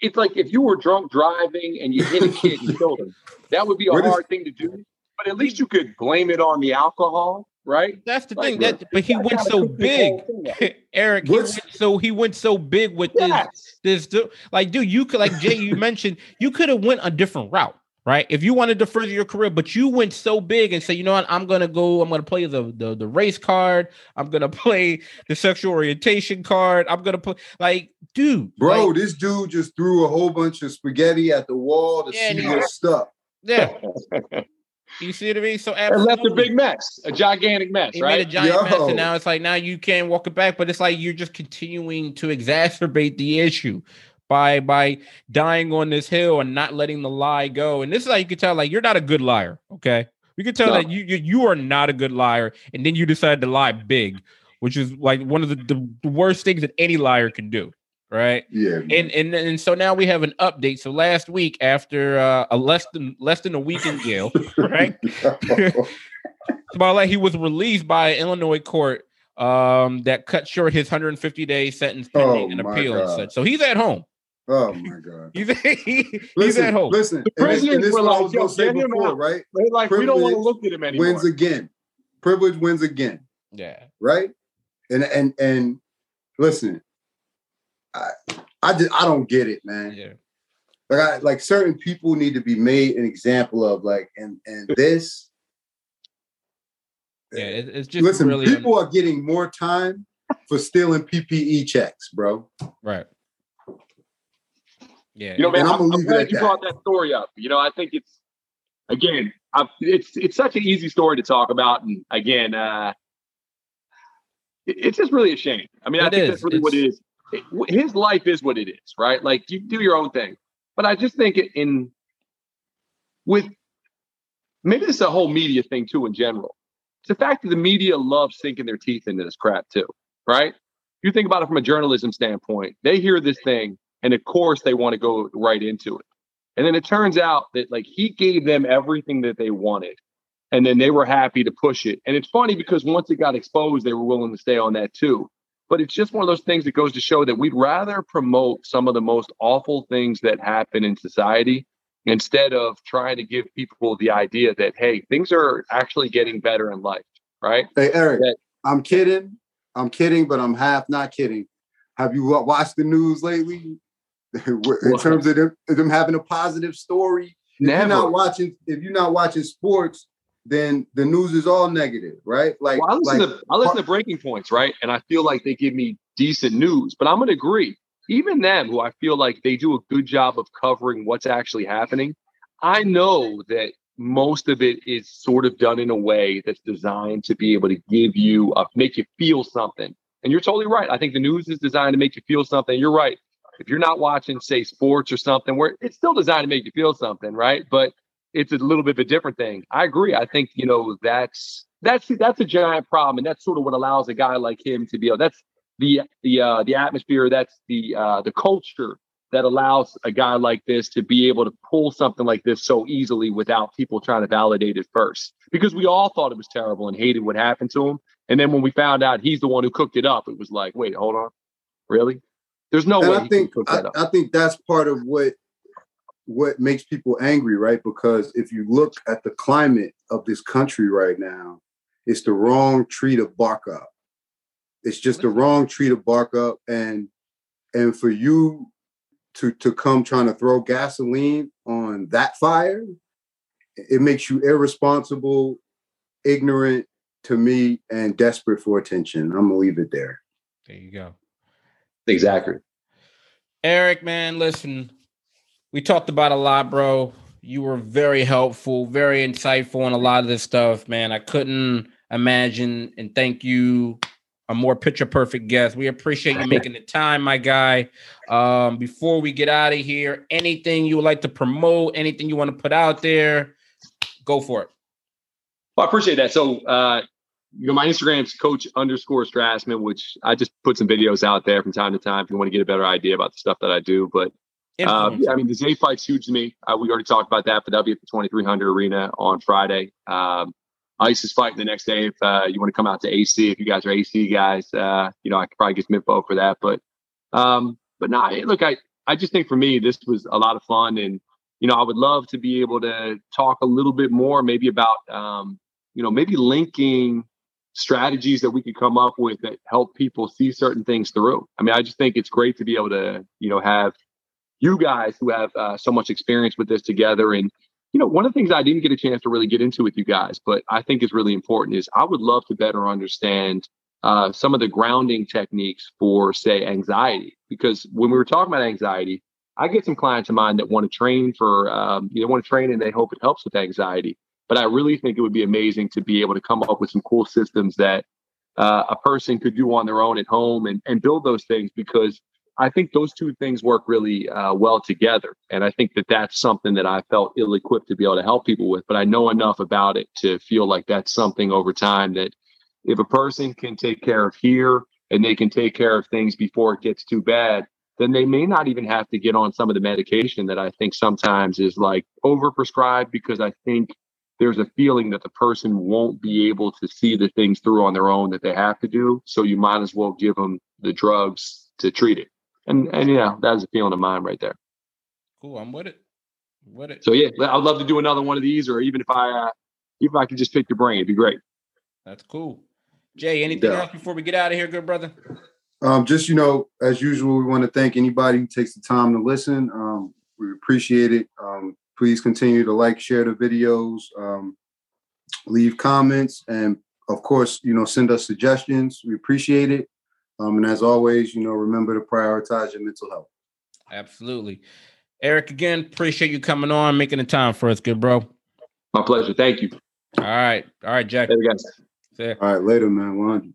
it's like if you were drunk driving and you hit a kid and killed him, that would be a What is- hard thing to do. But at least you could blame it on the alcohol, right? That's the Like, thing. That but he went so this big. Erik, he went so he went so big with this Yes. this du- like dude, you could like Jay, you mentioned you could have went a different route, right? If you wanted to further your career, but you went so big and say, you know what, I'm gonna go, I'm gonna play the the, the race card, I'm gonna play the sexual orientation card, I'm gonna play like, dude, Bro, like, this dude just threw a whole bunch of spaghetti at the wall to Yeah, see what's stuck. yeah. You see what I mean? So And left a big mess, a gigantic mess, He right? made a giant mess, and now it's like now you can't walk it back. But it's like you're just continuing to exacerbate the issue by by dying on this hill and not letting the lie go. And this is how you can tell like you're not a good liar. Okay, you can tell No. that you, you you are not a good liar, and then you decide to lie big, which is like one of the, the, the worst things that any liar can do. Right Yeah. and and and so now we have an update. So last week, after uh, a less than less than a week in jail, right? Smollett, he was released by an Illinois court um, that cut short his 150 day sentence pending Oh, an my appeal and such. So he's at home. oh my god. He's he, he's Listen, at home. listen. The and this, and this were like, was "Yo, gonna say get him before, out." right? They're like, we don't want to look at him anymore. Wins again. Privilege wins again, Yeah, right? And and and listen, I I just I don't get it, man. yeah. like I, like certain people need to be made an example of like and and this yeah it, it's just listen really people are getting more time for stealing ppe checks bro right yeah You know, man, And I'm, I'ma I'm glad you that. brought that story up. You know, I think it's again, i it's it's such an easy story to talk about, and again, uh, it- it's just really a shame. I mean, I think is. that's really what it is. His life is what it is, right? Like you do your own thing, but I just think it in with maybe this is a whole media thing too in general. It's the fact that the media loves sinking their teeth into this crap too, right? You think about it from a journalism standpoint, they hear this thing and of course they want to go right into it. And then it turns out that like he gave them everything that they wanted. And then they were happy to push it. And it's funny because once it got exposed, they were willing to stay on that too. But it's just one of those things that goes to show that we'd rather promote some of the most awful things that happen in society instead of trying to give people the idea that, hey, things are actually getting better in life, right? hey eric That- i'm kidding. I'm kidding but i'm half not kidding. Have you watched the news lately? In What? terms of them, them having a positive story? If you're not watching if you're not watching sports then the news is all negative right like well, I listen like to I listen to breaking points, right? And I feel like they give me decent news. But I'm gonna agree. Even them, who I feel like they do a good job of covering what's actually happening, I know that most of it is sort of done in a way that's designed to be able to give you a make you feel something. And you're totally right. I think the news is designed to make you feel something. You're right. If you're not watching, say, sports or something, where it's still designed to make you feel something, right? But it's a little bit of a different thing. I agree. I think you know that's that's that's a giant problem, and that's sort of what allows a guy like him to be able. That's the the uh, the atmosphere. That's the uh, the culture that allows a guy like this to be able to pull something like this so easily without people trying to validate it first. Because we all thought it was terrible and hated what happened to him, and then when we found out he's the one who cooked it up, it was like, wait, hold on, really? There's no and way I think I. I think that's part of what what makes people angry, right? Because if you look at the climate of this country right now, it's the wrong tree to bark up. It's just the wrong tree to bark up, and and for you to to come trying to throw gasoline on that fire, it makes you irresponsible, ignorant to me, and desperate for attention. I'm gonna leave it there. there you go Exactly. Erik, man, listen, we talked about a lot, bro. You were very helpful, very insightful on a lot of this stuff, man. I couldn't imagine and thank you a more picture perfect guest. We appreciate you making the time, my guy. Um, before we get out of here, anything you would like to promote, anything you want to put out there, go for it. Well, I appreciate that. So, uh, you know, my Instagram's coach underscore Strassman, which I just put some videos out there from time to time if you want to get a better idea about the stuff that I do. But um, yeah, I mean, the Zay fight's huge to me. Uh, we already talked about that for W at the 2300 Arena on Friday. Um, Ice is fighting the next day. If uh, you want to come out to AC, if you guys are AC guys, uh, you know, I could probably get some info for that. But, um, but no, nah, look, I, I just think for me, this was a lot of fun. And, you know, I would love to be able to talk a little bit more, maybe about, um, you know, maybe linking strategies that we could come up with that help people see certain things through. I mean, I just think it's great to be able to, you know, have you guys who have uh, so much experience with this together. And, you know, one of the things I didn't get a chance to really get into with you guys, but I think is really important is I would love to better understand uh, some of the grounding techniques for, say, anxiety. Because when we were talking about anxiety, I get some clients of mine that want to train for, um, you know, want to train and they hope it helps with anxiety. But I really think it would be amazing to be able to come up with some cool systems that uh, a person could do on their own at home and, and build those things because I think those two things work really uh, well together. And I think that that's something that I felt ill equipped to be able to help people with. But I know enough about it to feel like that's something over time that if a person can take care of here and they can take care of things before it gets too bad, then they may not even have to get on some of the medication that I think sometimes is like overprescribed because I think there's a feeling that the person won't be able to see the things through on their own that they have to do. So you might as well give them the drugs to treat it. And and yeah, that's a feeling of mine right there. Cool, I'm with it. With it. So yeah, I'd love to do another one of these, or even if I uh, even if I could just pick your brain, it'd be great. That's cool. Jay, anything Yeah. else before we get out of here, good brother? Um, just you know, as usual, we want to thank anybody who takes the time to listen. Um, We appreciate it. Um, please continue to like, share the videos, um, leave comments, and of course, you know, send us suggestions. We appreciate it. Um, and as always, you know, remember to prioritize your mental health. Absolutely. Erik, again, appreciate you coming on, making the time for us, good bro. My pleasure. Thank you. All right. All right, Jack. Later, guys. See. All right, later, man. 100.